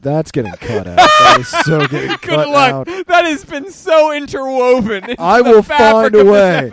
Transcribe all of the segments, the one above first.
That's getting cut out. That is so getting Good cut luck. out. That has been so interwoven. I will find a way.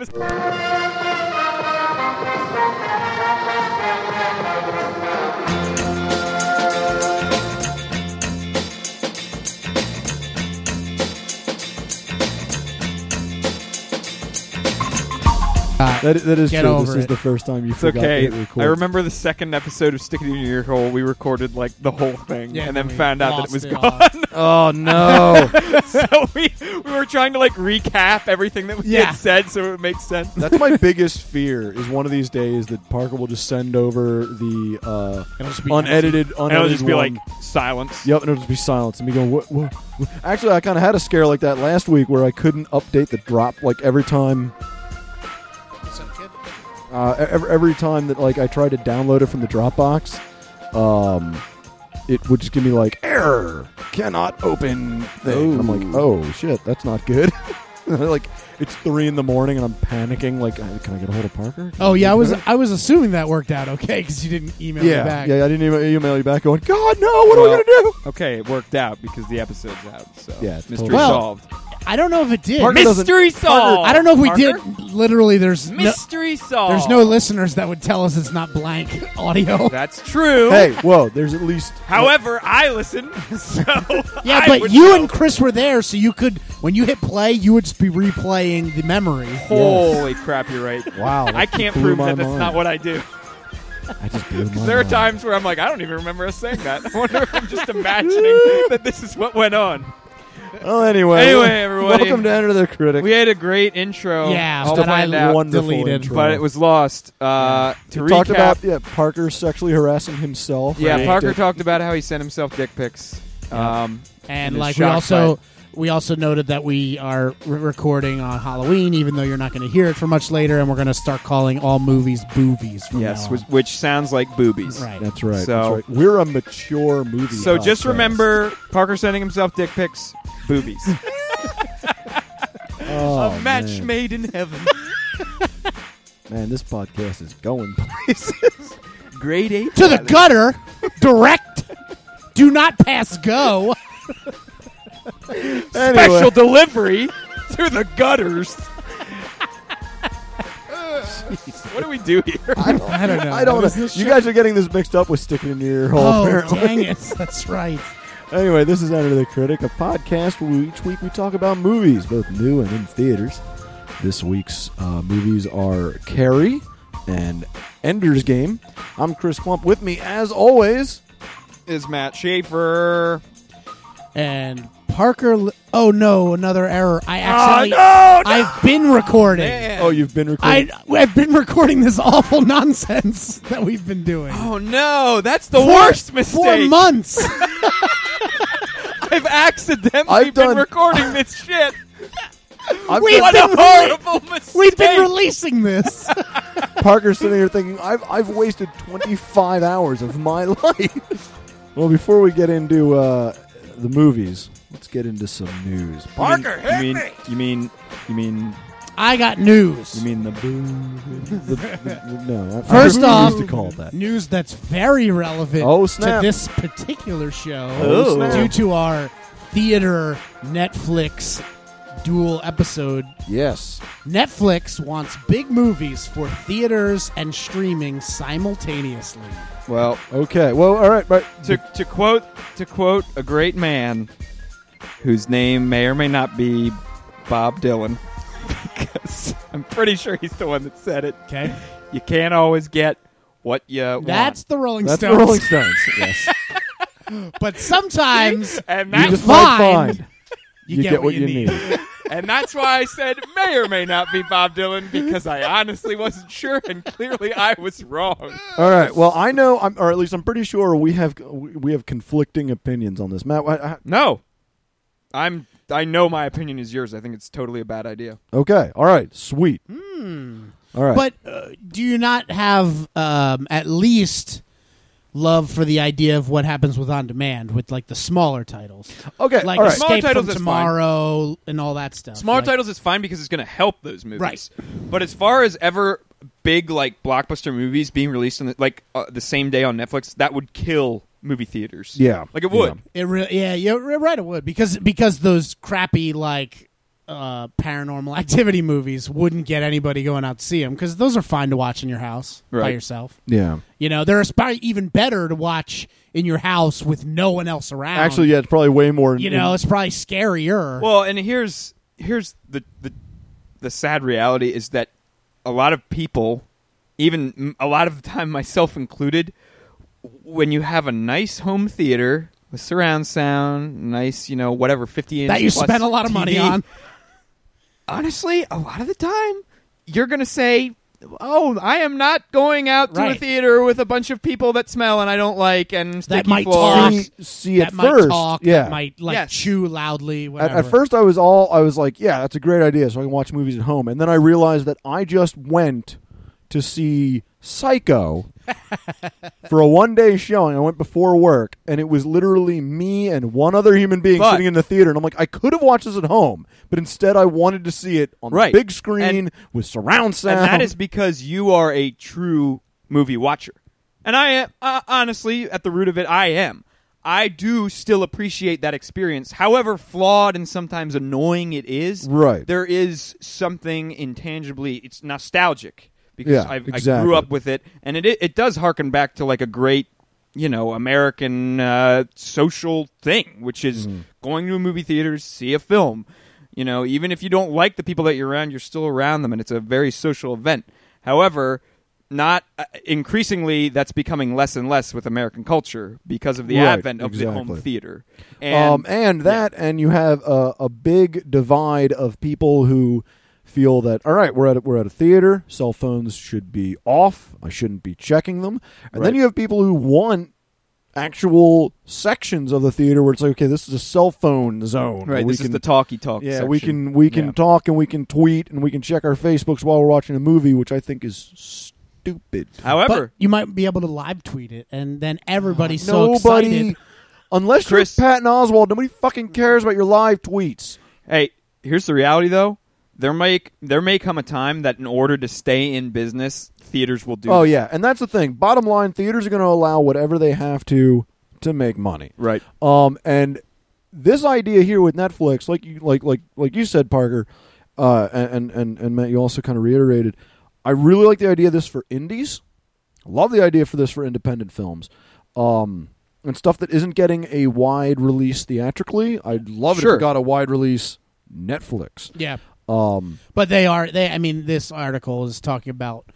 That, that is Get true. over This is the first time you It's forgot okay. to record. I remember the second episode of Stick It in Your Ear Hole. We recorded like the whole thing, Yeah, and then found out that it was it gone. Oh no! so we we were trying to like recap everything that we Yeah. had said, so it makes sense. That's my biggest fear. Is one of these days that Parker will just send over the uh, It'll unedited, unedited and it'll just be one. like silence. Yep, and it'll just be silence. And me going, what, what, what? Actually, I kind of had a scare like that last week where I couldn't update the drop. Like every time, uh, every, every time that like I tried to download it from the Dropbox, um, it would just give me like error, cannot open thing. And I'm like, oh shit, that's not good. like it's three in the morning and I'm panicking. Like, can I get a hold of Parker? Oh yeah, I was I was assuming that worked out okay because you didn't email Yeah, me back. yeah. I didn't even email you back going, God, no! What are Well, we gonna do? Okay, it worked out because the episode's out. So Yeah, it's mystery totally- Well, solved. I don't know if it did. Parker doesn't- Mystery solved. I don't know if we Parker? did. Literally, there's no, Mystery solved. there's no listeners that would tell us it's not blank audio. That's true. Hey, whoa! There's at least However, I listen, so Yeah, I but would you know. and Chris were there, so you could when you hit play, you would just be replaying the memory. Holy crap, you're right. wow. I can't blew prove my that that's mind. not what I do. I just blew my There are mind. times where I'm like, I don't even remember us saying that. I wonder if I'm just imagining that this is what went on. Well, anyway, Anyway, wel- everybody. welcome to Enter the Critic. We had a great intro. Yeah, all but I planned out, wonderful deleted. intro. but it was lost. Uh, To we talked about yeah, Parker sexually harassing himself. yeah, Parker talked about how he sent himself dick pics. Um, And his like we shock also we also noted that we are re- recording on Halloween, even though you're not going to hear it for much later, and we're going to start calling all movies boobies. From yes, now which, on. which sounds like boobies. right. That's right. So- that's right. We're a mature movie. So just remember, Parker sending himself dick pics, boobies. oh, a match man. made in heaven. Man, this podcast is going places. Grade eight to the gutter, direct. Do not pass go. Anyway, special delivery to the gutters. what do we do here? I don't, I don't know. I don't know. You show- guys are getting this mixed up with sticking in your ear hole. Oh apparently. dang it! That's right. Anyway, this is Enter the Critic, a podcast where each week we talk about movies, both new and in theaters. This week's uh, movies are Carrie and Ender's Game. I'm Chris Clump. With me, as always, Is Matt Schaefer? And Parker. Li- oh no, another error. I Oh, accidentally. no, no! I've been recording. Man. oh, you've been I, recording. I've been recording this awful nonsense that we've been doing. Oh no, that's the Four- worst mistake. Four months. I've accidentally I've been done- recording this shit. I've We've What got a been rela- horrible mistake. We've been releasing this. Parker sitting here thinking, I've, I've wasted 25 hours of my life. well, before we get into uh, the movies, let's get into some news. Parker, you mean, you mean, you mean, I got news. you mean the boo? The, the, the, no, I- First I off- used to call it that. news that's very relevant Oh, to snap. this particular show Oh, snap. due to our theater Netflix dual episode. Yes. Netflix wants big movies for theaters and streaming simultaneously. Well, Okay. Well, all right. But to to quote to quote a great man, whose name may or may not be Bob Dylan, because I'm pretty sure he's the one that said it. Okay, You can't always get what you that's the Rolling that's the Stones. Rolling Stones. yes. But sometimes and You that's just fine. might find you, get, what, you need. and that's why I said may or may not be Bob Dylan because I honestly wasn't sure, and clearly I was wrong. All right. Well, I know, I'm, or at least I'm pretty sure we have we have conflicting opinions on this. Matt, I, I, uh, No, I'm. I know my opinion is yours. I think it's totally a bad idea. okay. All right. Sweet. Hmm. All right. But uh, do you not have um, at least love for the idea of what happens with on demand with like the smaller titles, okay. like all right. Smaller Escape titles from is fine. Tomorrow and all that stuff? Smaller Like- titles is fine because it's going to help those movies. Right. But as far as ever big like blockbuster movies being released on the, like uh, the same day on Netflix, that would kill movie theaters. Yeah, like it would. yeah. It re- yeah, you're right. It would because because those crappy like uh, paranormal activity movies wouldn't get anybody going out to see them because those are fine to watch in your house by Right. yourself. Yeah. You know, they're probably even better to watch in your house with no one else around. Actually, yeah, it's probably way more. you know, it's probably scarier. Well, and here's here's the the the sad reality is that a lot of people, even m- a lot of the time myself included, when you have a nice home theater with surround sound, nice, you know, whatever, fifty inch that you plus spent a lot of money on. Honestly, a lot of the time, you're gonna say. Oh, I am not going out to a theater with a bunch of people that smell and I don't like and sticky might floors. talk. see, see that at might first, talk. yeah. That might like Yes. chew loudly. At, Whatever. at first, I was all I was like, "Yeah, that's a great idea," so I can watch movies at home. And then I realized that I just went to see Psycho for a one-day showing. I went before work, and it was literally me and one other human being But- sitting in the theater. And I'm like, I could have watched this at home, but instead, I wanted to see it on Right. the big screen And- with surround sound. And that is because you are a true movie watcher. And I am, uh, honestly, at the root of it, I am. I do still appreciate that experience, however flawed and sometimes annoying it is. Right. There is something intangibly, it's nostalgic because Yeah, I, I exactly. grew up with it, and it it does harken back to like a great, you know, American uh, social thing, which is Mm-hmm. going to a movie theater to see a film. You know, even if you don't like the people that you're around, you're still around them, and it's a very social event. However, not uh, increasingly that's becoming less and less with American culture because of the Right, advent of the home theater. And, um, and that, and you have a, a big divide of people who feel that all right, we're at a, we're at a theater, cell phones should be off. I shouldn't be checking them. And then you have people who want actual sections of the theater where it's like, okay, this is a cell phone zone. where right, we this can, is the talky talk. yeah, we can we can Yeah. talk and we can tweet and we can check our Facebooks while we're watching a movie, which I think is stupid. However, but you might be able to live tweet it, and then everybody's so Nobody, excited. unless Chris- you're Patton Oswalt, nobody fucking cares about your live tweets. Hey, here's the reality though. There may there may come a time that in order to stay in business, theaters will do. Oh that. yeah, and that's the thing. Bottom line, theaters are going to allow whatever they have to to make money. Right. Um, and this idea here with Netflix, like you like like like you said, Parker, uh, and and and Matt, you also kind of reiterated. I really like the idea of this for indies. I love the idea for this for independent films. Um, and stuff that isn't getting a wide release theatrically. I'd love it if it got a wide release Netflix. Yeah, Um, but they are. They. I mean, this article is talking about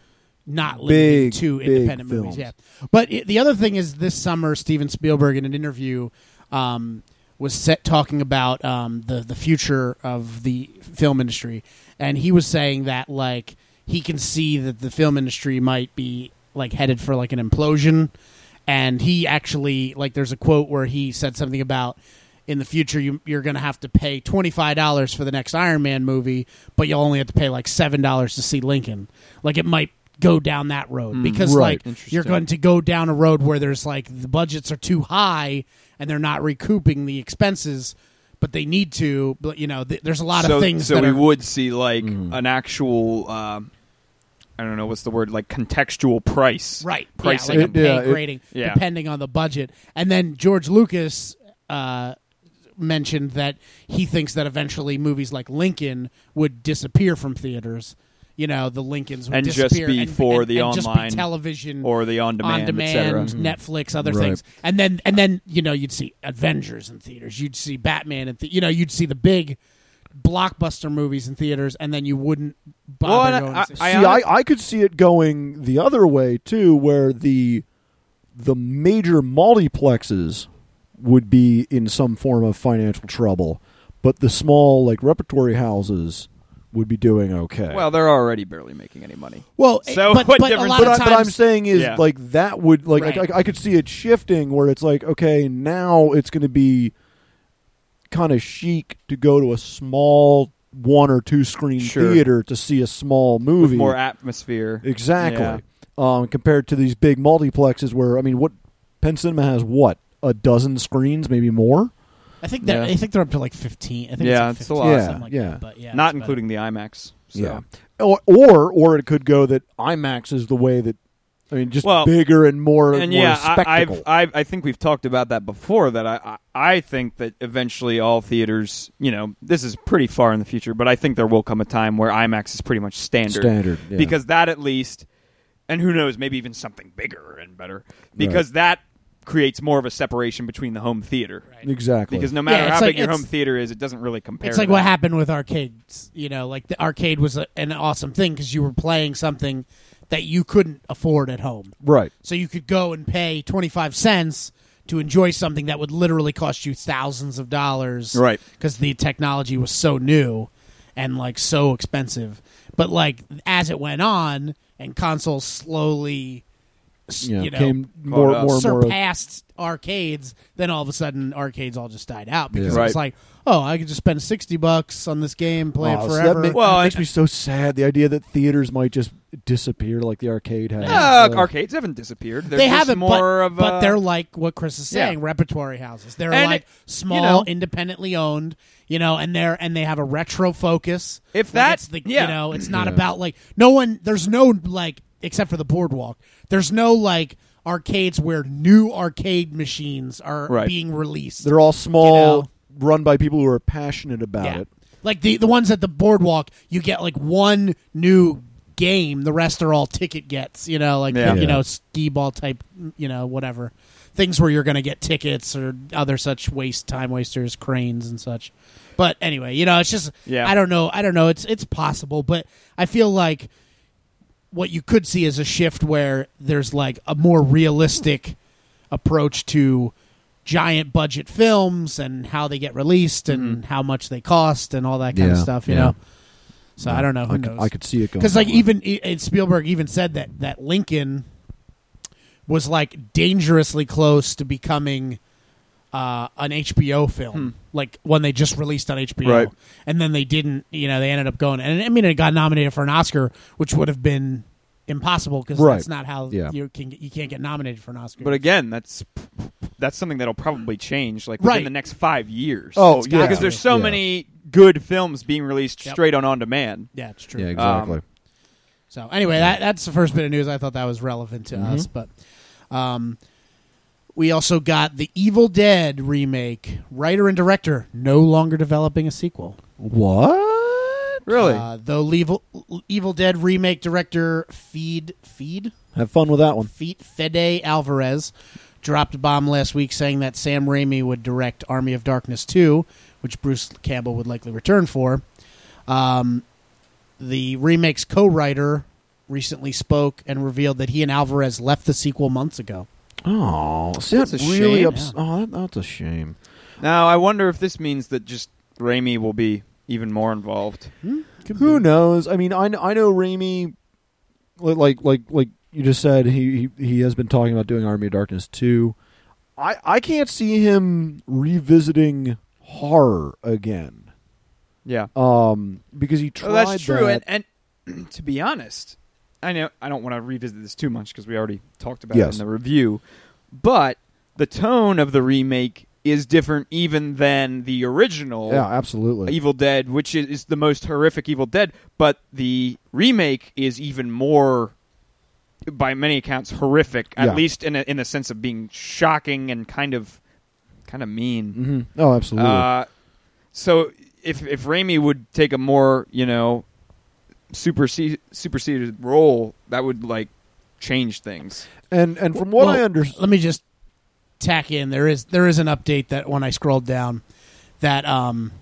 not limiting Big, to independent movies. Yeah, but it, the other thing is, this summer, Steven Spielberg in an interview um, was set talking about um, the the future of the film industry, and he was saying that like he can see that the film industry might be like headed for like an implosion, and he actually like there's a quote where he said something about in the future you, you're going to have to pay $25 for the next iron man movie but you'll only have to pay like $7 to see lincoln like it might go down that road because right. like you're going to go down a road where there's like the budgets are too high and they're not recouping the expenses but they need to but you know th- there's a lot so, of things so that we are would see like Mm-hmm. an actual um, I don't know what's the word like contextual price right pricing yeah, like a It- yeah, pay it- Yeah. depending on the budget and then george lucas uh, mentioned that he thinks that eventually movies like lincoln would disappear from theaters you know the lincolns would And just disappear be and, for and- the and just be online television or the on demand, on demand mm-hmm. Netflix, other Right. things, and then and then you know you'd see Avengers in theaters, you'd see Batman and the, you know you'd see the big blockbuster movies in theaters, and then you wouldn't bother Well, going I- to see. I- See, I, I could see it going the other way too, where the the major multiplexes would be in some form of financial trouble, but the small like repertory houses would be doing okay. Well, they're already barely making any money. well, So but, what but a difference lot but, of I, times, but I'm saying is Yeah. like that would like, Right. I, I could see it shifting where it's like okay now it's going to be kind of chic to go to a small one or two screen Sure. theater to see a small movie With more atmosphere. Exactly. Yeah. Um, compared to these big multiplexes where I mean, what Penn Cinema has what a dozen screens, maybe more. I think they're Yeah. I think they're up to like fifteen. I think Yeah, it's, it's a lot. Yeah, like yeah. that, but yeah, Not it's including the IMAX. So. Yeah. Or, or or it could go that IMAX is the way that I mean, just Well, bigger and more, and more yeah, spectacle. I, I've, I I think we've talked about that before. That I, I I think that eventually all theaters, you know, this is pretty far in the future, but I think there will come a time where IMAX is pretty much standard. Standard, yeah. because that at least, and who knows, maybe even something bigger and better, because that creates more of a separation between the home theater. exactly. Because no matter Yeah, it's how like- big your it's- home theater is, it doesn't really compare. It's to like what that. happened with arcades. You know, like the arcade was a, an awesome thing because you were playing something that you couldn't afford at home. right. So you could go and pay 25 cents to enjoy something that would literally cost you thousands of dollars. Right. Because the technology was so new and like so expensive. But like as it went on and consoles slowly s- Yeah, you know came more, up. more, and more. surpassed arcades, then all of a sudden arcades all just died out because Yeah. it was Right. like, oh, I could just spend sixty bucks on this game, play Oh, it so that forever. Well, it makes I- me so sad. The idea that theaters might just disappear like the arcade has. Uh, Uh, arcades haven't disappeared. They're they just haven't, more but, of but they're like what Chris is Yeah. saying, repertory houses. They're And like it- small, you know- independently owned, you know, and they're and they have a retro focus. If Like, that- it's the, yeah. you know, it's not Yeah. about like no one. There's no like except for the boardwalk. There's no like arcades where new arcade machines are Right. being released. They're all small, You know? run by people who are passionate about it. Like the the ones at the boardwalk, you get like one new game. The rest are all ticket gets. You know, like Yeah. you know, skee ball type. You know, whatever things where you're going to get tickets or other such waste time wasters, cranes and such. But anyway, you know, it's just Yeah. I don't know. I don't know. It's it's possible, but I feel like what you could see is a shift where there's like a more realistic approach to giant budget films and how they get released and mm-hmm. how much they cost and all that kind of stuff. You yeah. know. So I don't know. Who I could, knows? I could see it going. because like even Spielberg even said that that Lincoln was like dangerously close to becoming uh, an HBO film, like when they just released on HBO, Right. and then they didn't. You know, they ended up going, and I mean, it got nominated for an Oscar, which would have been impossible because Right. that's not how Yeah. you can you can't get nominated for an Oscar. But again, that's that's something that'll probably change like within Right. the next five years. Oh, It's yeah. because there's so Yeah. many good films being released Yep. straight on on demand. yeah, it's true. Yeah, exactly. Um, So anyway, that that's the first bit of news. I thought that was relevant to Mm-hmm. us, but um, we also got the Evil Dead remake. Writer and director no longer developing a sequel. what? Really? Uh, though Evil Evil Dead remake director Feed Feed Have fun with that one. Feed Fede Alvarez dropped a bomb last week saying that Sam Raimi would direct Army of Darkness 2, which Bruce Campbell would likely return for. Um, the remake's co-writer recently spoke and revealed that he and Alvarez left the sequel months ago. Oh, see, that That's a really shame. ups- Oh, that, that's a shame. now I wonder if this means that just Raimi will be even more involved. Who knows? I mean, I know, I know Raimi, like like like you just said, he, he he has been talking about doing Army of Darkness too. I I can't see him revisiting horror again. Yeah. Um, because he tried. Well, that's true. that- And, and to be honest, I know I don't want to revisit this too much because we already talked about Yes. it in the review. But the tone of the remake is different even than the original yeah, absolutely. Evil Dead, which is, is the most horrific Evil Dead. But the remake is even more, by many accounts, horrific. At Yeah. least in a, in the sense of being shocking and kind of kind of mean. hmm Oh, absolutely. Uh, so if if Raimi would take a more you know supersede, superseded role, that would like change things. and and from what Well, I understand, let me just tack in there is there is an update that when I scrolled down that um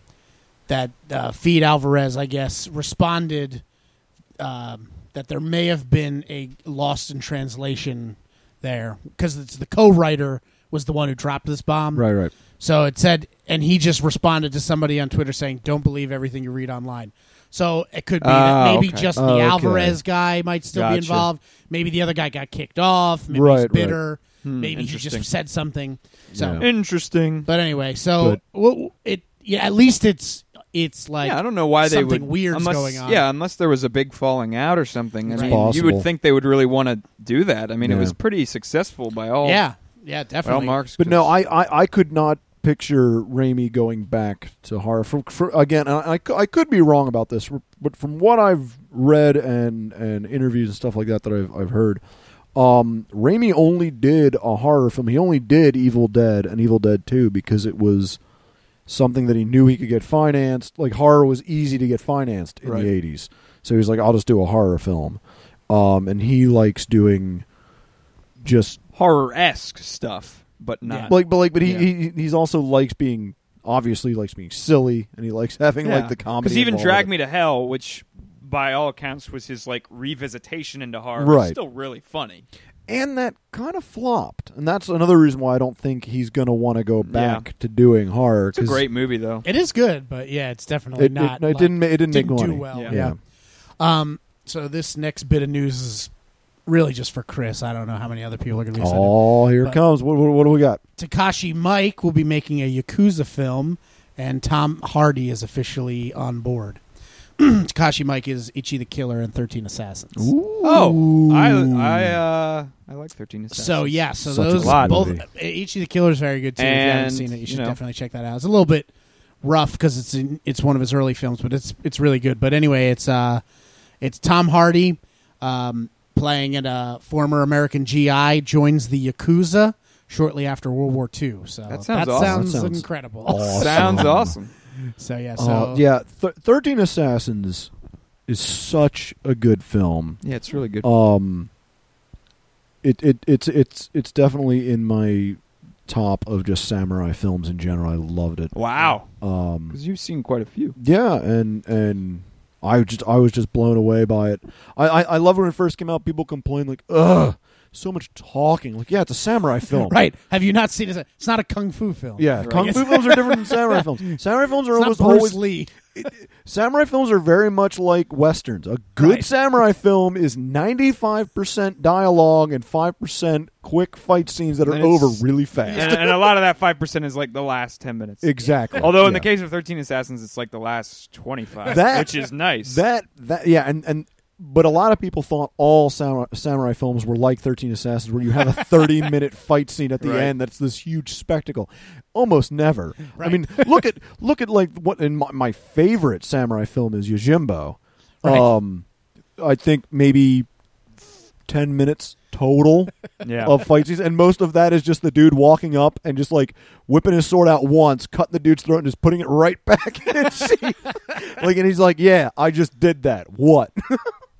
that uh, Fede Alvarez I guess responded um, that there may have been a lost in translation there because it's the co-writer was the one who dropped this bomb right, right. so it said, and he just responded to somebody on Twitter saying, "Don't believe everything you read online." So it could be that maybe okay. just the Oh, okay. Alvarez guy might still be involved. Maybe the other guy got kicked off. Maybe Right, he's right. bitter. Hmm, maybe he interesting. just said something. So, Yeah. Interesting. but anyway, so well, it yeah, at least it's it's like yeah, I don't know why they something would. weird's unless, going on. Yeah, unless there was a big falling out or something. I It's mean, you possible. would think they would really want to do that. I mean, it Yeah. was pretty successful by all. yeah, yeah, by all definitely. marks. But no, I, I, I could not picture Raimi going back to horror. For, for, again, I, I I could be wrong about this, but from what I've read and, and interviews and stuff like that that I've, I've heard, Um, Raimi only did a horror film. He only did Evil Dead and Evil Dead Two because it was something that he knew he could get financed. Like horror was easy to get financed in Right. the '80s, so he was like, "I'll just do a horror film." Um, and he likes doing just Horror esque stuff, but not. like, but like, but he, Yeah. he he's also likes being obviously likes being silly, and he likes having like the comedy. Because even involved Drag Me to Hell, which by all accounts was his like revisitation into horror, Right. was still really funny. and that kind of flopped, and that's another reason why I don't think he's gonna want to go back to doing horror. It's a 'cause great movie though. It is good, but yeah, it's definitely It, not. it, it like- didn't. ma- It didn't, didn't make do money. well. Yeah. Yeah. Um, so this next bit of news is really just for Chris. I don't know how many other people are going to be excited. Oh, here it comes. What, what, what do we got? Takashi Miike will be making a Yakuza film, and Tom Hardy is officially on board. Takashi Miike is Ichi the Killer and Thirteen Assassins. Oh, I I uh I like Thirteen Assassins. So yeah, so Such those good both movie. Ichi the Killer is very good too. if you haven't seen it, you you should know. definitely check that out. It's a little bit rough because it's in, it's one of his early films, but it's it's really good. But anyway, it's uh it's Tom Hardy um, playing at a former American GI joins the Yakuza shortly after World War II. So That sounds awesome. sounds That sounds incredible. awesome. sounds awesome. So yeah, so Uh, yeah, th- Thirteen Assassins is such a good film. Yeah, it's really good. Um, it, it it's it's it's definitely in my top of just samurai films in general. I loved it. wow, Um, because you've seen quite a few. yeah, and and I just I was just blown away by it. I I, I love when it first came out. People complained like, ugh, so much talking. Like, yeah, it's a samurai film. right. Have you not seen it? It's not a kung fu film. Yeah, Right. kung fu films are different than samurai films. Samurai films are It's not almost Bruce always Lee. samurai films are very much like westerns. A good Right. samurai film is 95% dialogue and 5% quick fight scenes that are And it's- over really fast. and, and a lot of that five percent is like the last ten minutes. exactly. Although in the Yeah. case of Thirteen Assassins, it's like the last twenty-five, That- which is nice. that that yeah, and and but a lot of people thought all samurai, samurai films were like 13 Assassins where you have a 30 minute fight scene at the Right. end that's this huge spectacle. Almost never. I mean, look at look at like what in my, my favorite samurai film is Yojimbo. Right. Um I think maybe 10 minutes total yeah, of fight scenes, and most of that is just the dude walking up and just like whipping his sword out once, cutting the dude's throat, and just putting it right back in its sheath. like, and he's like, "Yeah, I just did that. What?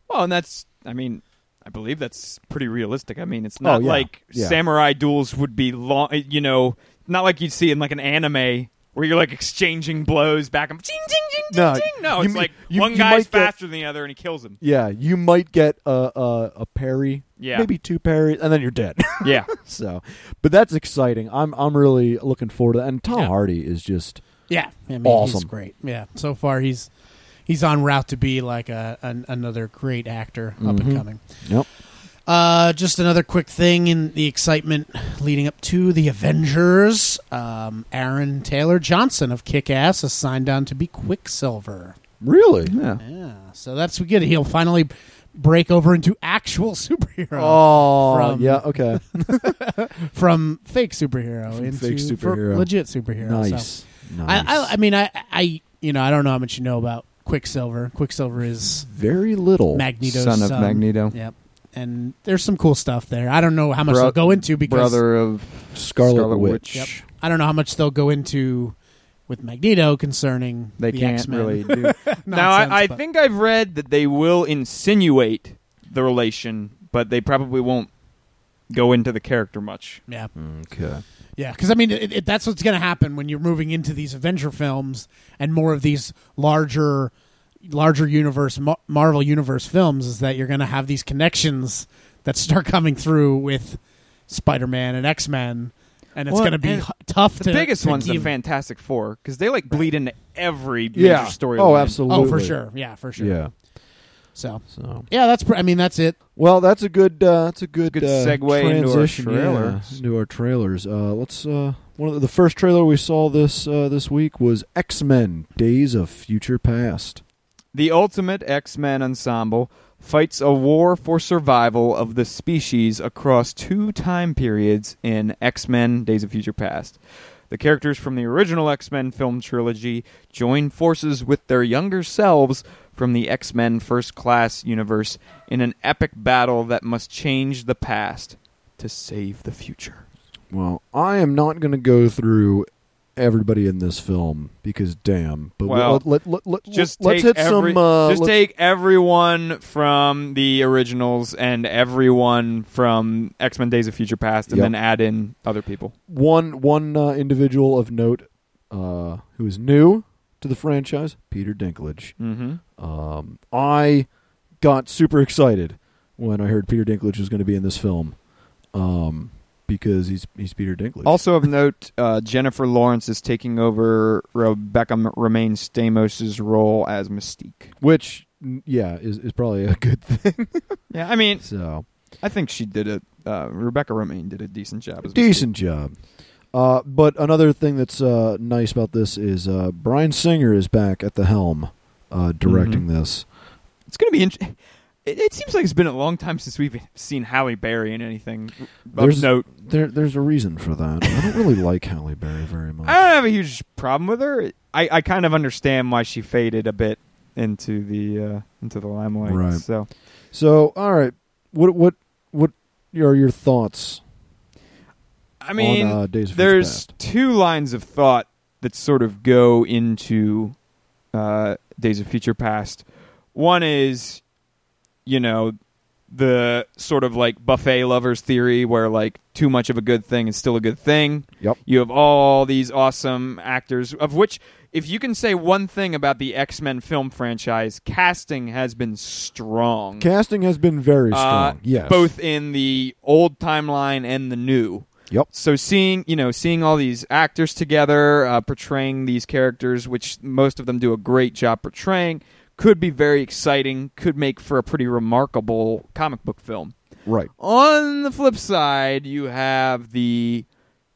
Well, and that's I mean. I believe that's pretty realistic. I mean, it's oh, not Oh, yeah. like Yeah. samurai duels would be long. You know, not like you'd see in like an anime where you're like exchanging blows back and ching, ching, ching, ching, No, ching. No, you it's mi- like you- one you guy's might get- faster than the other and he kills him. yeah, you might get a a, a parry, Yeah. maybe two parries, and then you're dead. Yeah, so, but that's exciting. I'm I'm really looking forward to that. And Tom Yeah. Hardy is just Yeah, I mean, Awesome. He's great. Yeah, so far he's he's on route to be like a an, another great actor up and Mhm. coming. yep. Uh, just another quick thing in the excitement leading up to the Avengers. Um, Aaron Taylor Johnson of Kick Ass has signed on to be Quicksilver. Really? yeah. Yeah, so that's good. He'll finally break over into actual superhero Oh, From- yeah. Okay. from fake superhero From into fake superhero. legit superhero. So- nice. Nice. I, I, I mean, I, I, you know, I don't know how much you know about Quicksilver. Quicksilver is very little. Magneto's Son of um, Magneto. Yep. And there's some cool stuff there. I don't know how much Bro- they'll go into because Brother of Scarlet, Scarlet Witch. Witch. Yep. I don't know how much they'll go into with Magneto concerning they the can't X-Men. really do. now, I, I but- think I've read that they will insinuate the relation, but they probably won't go into the character much. Yeah, Okay. Yeah. Because I mean, it, it, that's what's going to happen when you're moving into these Avenger films and more of these larger, larger universe, Mar- Marvel universe films. Is that you're going to have these connections that start coming through with Spider-Man and X-Men, and it's Well, going to be tough. The to, biggest to one's the Fantastic Four because they like bleed into every major Yeah. story. Oh, line. absolutely. Oh, for sure. Yeah, for sure. Yeah. So So. yeah, that's. Pr- I mean, that's it. Well, that's a good. Uh, that's a good, Good uh, segue into our transition, yeah, into our trailers. Uh, let's. Uh, one of the, the first trailer we saw this uh, this week was X Men: Days of Future Past. The Ultimate X Men Ensemble fights a war for survival of the species across two time periods in X Men Days of Future Past. The characters from the original X Men film trilogy join forces with their younger selves from the X Men First Class universe in an epic battle that must change the past to save the future. Well, I am not going to go through everybody in this film because damn. But Well, let, let, let, let, Just let's take hit every, some. Uh, just take everyone from the originals and everyone from X Men Days of Future Past, and Yep. then add in other people. one one uh, individual of note uh, who is new to the franchise, Peter Dinklage. Mm-hmm. Um, I got super excited when I heard Peter Dinklage was going to be in this film um, because he's he's Peter Dinklage. Also of note, uh, Jennifer Lawrence is taking over Rebecca Romijn Stamos' role as Mystique. which yeah is is probably a good thing. Yeah, I mean, so I think she did a uh, Rebecca Romijn did a decent job. As decent job. Uh, but another thing that's uh, nice about this is uh, Bryan Singer is back at the helm, uh, directing Mhm. this. It's going to be. Int- it, it seems like it's been a long time since we've seen Halle Berry in anything of There's- note. There, there's a reason for that. I don't really like Halle Berry very much. I don't have a huge problem with her. I, I kind of understand why she faded a bit into the uh, into the limelight. Right. So So, all right, what what what are your thoughts? I mean, on, uh, Days of there's Past? two lines of thought that sort of go into uh, Days of Future Past. One is, you know, the sort of like buffet lovers theory, where like too much of a good thing is still a good thing. Yep. You have all these awesome actors, of which, if you can say one thing about the X Men film franchise, casting has been strong. Casting has been very Uh, strong. yes, both in the old timeline and the new. Yep. So seeing you know seeing all these actors together uh, portraying these characters, which most of them do a great job portraying, could be very exciting. Could make for a pretty remarkable comic book film. Right. On the flip side, you have the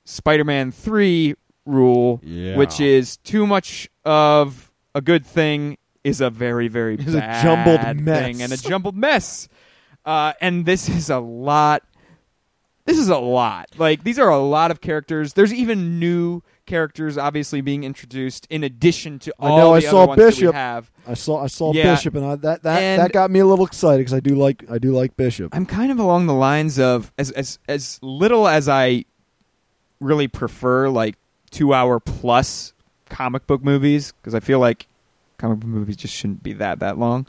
Spider-Man three rule, Yeah. which is too much of a good thing is a very very Is a bad jumbled mess. thing and a jumbled mess. Uh, and this is a lot. This is a lot. Like these are a lot of characters. There's even new characters obviously being introduced in addition to I all know, the I other saw ones that we Bishop. have. I saw I saw Yeah. Bishop, and I, that that And- that got me a little excited because I do like I do like Bishop. I'm kind of along the lines of as as as little as I really prefer like two hour plus comic book movies because I feel like comic book movies just shouldn't be that that long.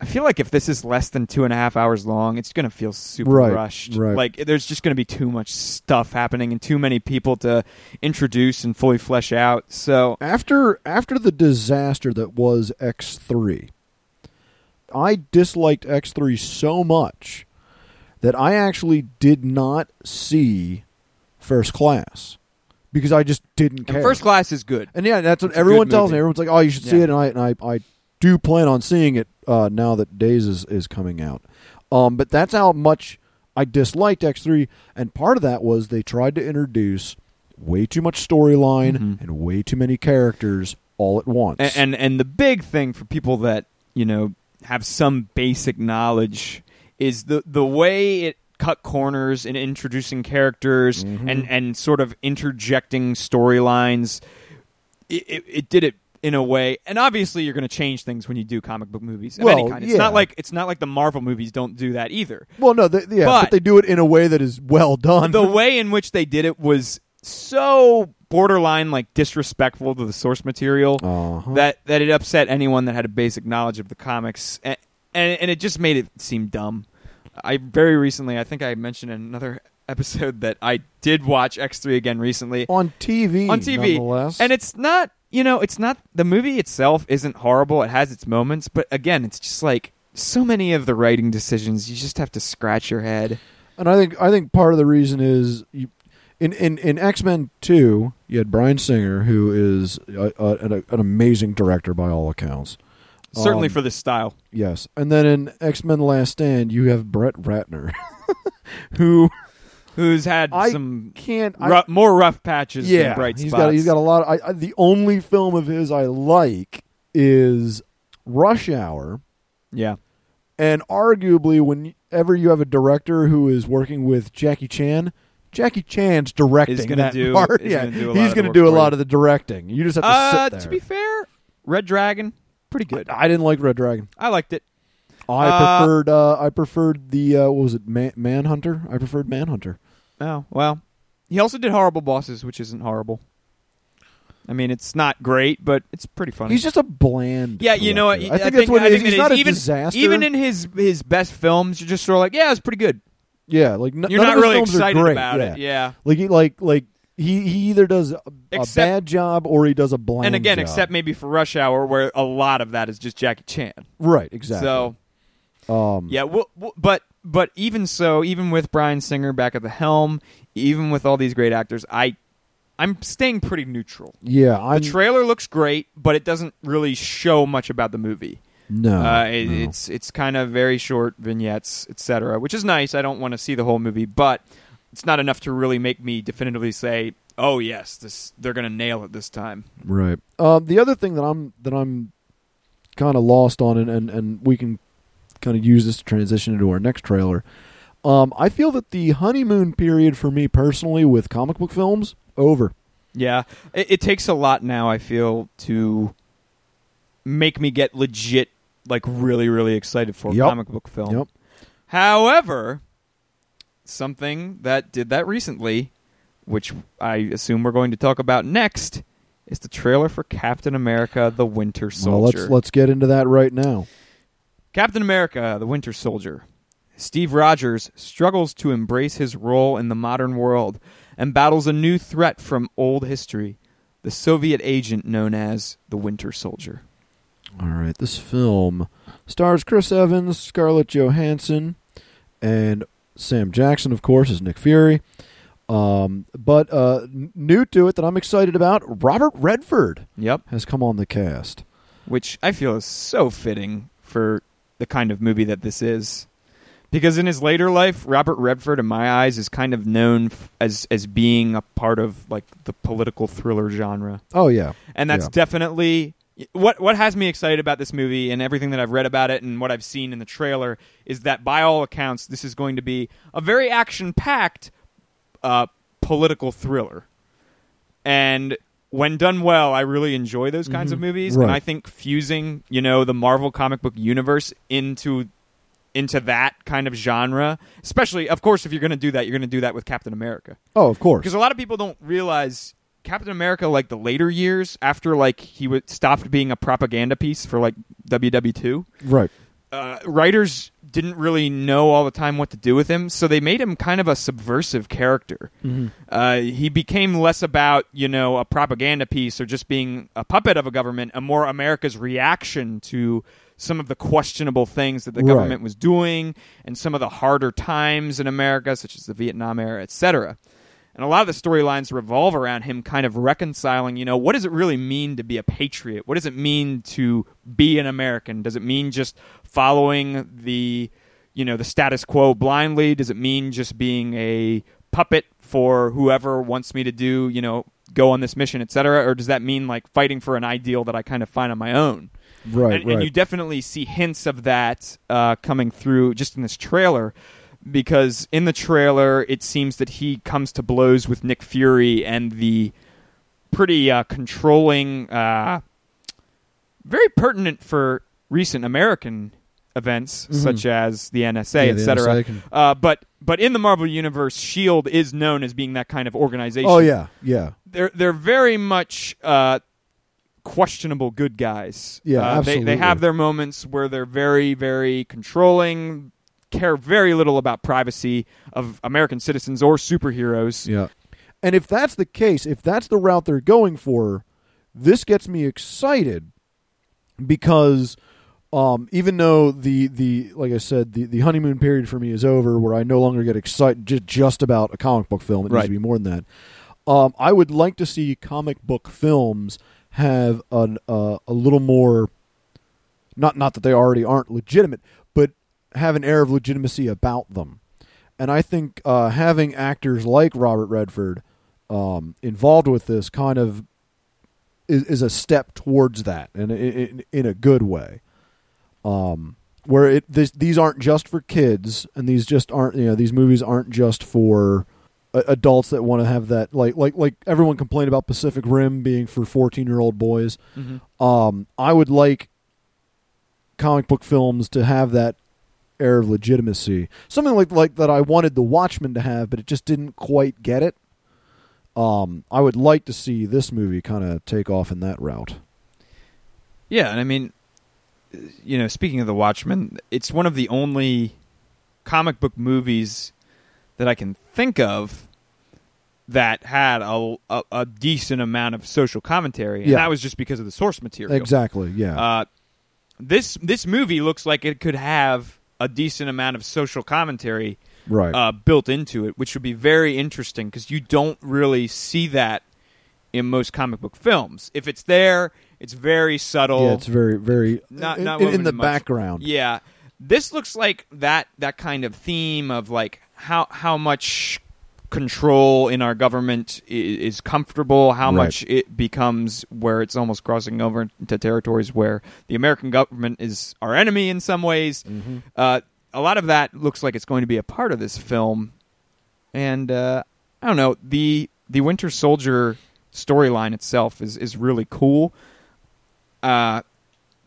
I feel like if this is less than two and a half hours long, it's gonna feel super Right, rushed. right. Like there's just gonna be too much stuff happening and too many people to introduce and fully flesh out. So after after the disaster that was X three, I disliked X three so much that I actually did not see First Class because I just didn't care. and first class is good. And yeah, that's what It's a everyone tells me. Everyone's like, "Oh, you should see it," and I and I, I do plan on seeing it uh, now that Days is, is coming out. Um, but that's how much I disliked X three, and part of that was they tried to introduce way too much storyline Mhm. and way too many characters all at once. and, and and the big thing for people that you know have some basic knowledge is the the way it cut corners in introducing characters Mhm. and and sort of interjecting storylines it, it, it did it in a way and obviously you're going to change things when you do comic book movies of any Well, kind it's yeah. not like it's not like the marvel movies don't do that either well, no, they, yeah, but, But- they do it in a way that is well done. the way in which they did it was so borderline like disrespectful to the source material uh-huh. that that it upset anyone that had a basic knowledge of the comics, and and, and it just made it seem dumb. I very recently, I think I mentioned in another episode that I did watch X three again recently on TV, on TV, nonetheless. and it's not you know it's not the movie itself isn't horrible. It has its moments, but again, it's just like so many of the writing decisions. You just have to scratch your head. And I think I think part of the reason is you, in in in X Men Two, you had Bryan Singer, who is a, a, an, an amazing director by all accounts. Certainly Um, for this style. Yes, and then in X Men Last Stand, you have Brett Ratner, who Who's had I some can't. I, more rough patches yeah, than bright he's spots. got he's got a lot. Of, I, I, the only film of his I like is Rush Hour, yeah. and arguably, whenever you have a director who is working with Jackie Chan, Jackie Chan's directing Is gonna that do- part. yeah, gonna do a lot he's of do a lot of the directing. You just have to Uh, sit there. to be fair, Red Dragon, pretty good. I didn't like Red Dragon. I liked it. I Uh, preferred. Uh, I preferred the. Uh, what was it? Man- Manhunter. I preferred Manhunter. Oh well, he also did Horrible Bosses, which isn't horrible. I mean, it's not great, but it's pretty funny. He's just a bland. yeah, you know what? director. I think that's what I it is. He's not a even, disaster. Even in his his best films, you're just sort of like, yeah, it's pretty good. yeah, like n- You're none not of his really films are excited great, about yeah. it. Yeah. Like he like like he he either does a, a Except- bad job or he does a bland. And again, job. except maybe for Rush Hour, where a lot of that is just Jackie Chan. right, exactly. So um, yeah, well, well, but but even so, even with Bryan Singer back at the helm, even with all these great actors, I I'm staying pretty neutral. yeah, The I'm trailer looks great, but it doesn't really show much about the movie. no, uh, it, no. It's it's kind of very short vignettes, etc., which is nice. I don't want to see the whole movie, but it's not enough to really make me definitively say, "Oh yes, this they're going to nail it this time." Right. Um, the other thing that I'm that I'm kind of lost on, and, and and we can kind of use this to transition into our next trailer. Um, I feel that the honeymoon period for me personally with comic book films over. Yeah, it, it takes a lot now. I feel to make me get legit, like really, really excited for a comic book film. Yep. However, something that did that recently, which I assume we're going to talk about next, is the trailer for Captain America: The Winter Soldier. Well, let's let's get into that right now. Captain America: The Winter Soldier. Steve Rogers struggles to embrace his role in the modern world and battles a new threat from old history, the Soviet agent known as the Winter Soldier. All right, this film stars Chris Evans, Scarlett Johansson, and Sam Jackson, of course, as Nick Fury. Um, but uh, new to it that I'm excited about, Robert Redford Yep. has come on the cast. which I feel is so fitting for the kind of movie that this is. Because in his later life, Robert Redford, in my eyes, is kind of known f- as as being a part of like the political thriller genre, Oh yeah, and that's Yeah. definitely what what has me excited about this movie and everything that I've read about it and what I've seen in the trailer is that by all accounts, this is going to be a very action packed uh, political thriller, and when done well, I really enjoy those kinds of movies, and Mm-hmm. I think fusing, you know, the Marvel comic book universe into into that kind of genre, especially, of course, if you're going to do that, you're going to do that with Captain America, oh of course. because a lot of people don't realize Captain America, like the later years after like he would stopped being a propaganda piece for like WW two Right. uh, writers didn't really know all the time what to do with him, so they made him kind of a subversive character. Uh, he became less about you know a propaganda piece or just being a puppet of a government, and more America's reaction to some of the questionable things that the Right. government was doing, and some of the harder times in America, such as the Vietnam era, etc. And a lot of the storylines revolve around him kind of reconciling, you know, what does it really mean to be a patriot? What does it mean to be an American? Does it mean just following the, you know, the status quo blindly? Does it mean just being a puppet for whoever wants me to do, you know, go on this mission, etc.? Or does that mean like fighting for an ideal that I kind of find on my own? Right. and, right. and you definitely see hints of that uh, coming through just in this trailer because in the trailer it seems that he comes to blows with Nick Fury and the pretty uh, controlling, uh, very pertinent for recent American events Mhm. such as the NSA, Yeah, etc. Can- Uh, but but in the Marvel universe, Shield is known as being that kind of organization oh yeah, yeah. they're they're very much uh, questionable good guys. Yeah, uh, They, absolutely. they have their moments where they're very very controlling, care very little about privacy of American citizens or superheroes. Yeah. And if that's the case, if that's the route they're going for, this gets me excited because um, even though the, the like I said, the, the honeymoon period for me is over where I no longer get excited just, just about a comic book film. It needs to be more than that. Um, I would like to see comic book films have an, uh, a little more not not that they already aren't legitimate, have an air of legitimacy about them. And I think uh, having actors like Robert Redford um, involved with this kind of is, is a step towards that, and in, in, in a good way. Um, where it this, these aren't just for kids, and these just aren't you know these movies aren't just for uh, adults that want to have that like like like everyone complained about Pacific Rim being for 14-year-old boys. Mm-hmm. Um I would like comic book films to have that air of legitimacy. Something like like that I wanted The Watchmen to have, but it just didn't quite get it. Um I would like to see this movie kind of take off in that route. Yeah, and I mean, you know, speaking of The Watchmen, it's one of the only comic book movies that I can think of that had a, a, a decent amount of social commentary, and Yeah. that was just because of the source material. Exactly. Yeah. Uh, this this movie looks like it could have a decent amount of social commentary right. uh, built into it, which would be very interesting because you don't really see that in most comic book films. If it's there, it's very subtle. yeah, it's very very Not- in, not in- in the much. background. Yeah, this looks like that that kind of theme of like how how much control in our government is comfortable, how Right. much it becomes where it's almost crossing over into territories where the American government is our enemy in some ways. Mhm. Uh, a lot of that looks like it's going to be a part of this film, and uh, I don't know the the Winter Soldier storyline itself is is really cool. Uh,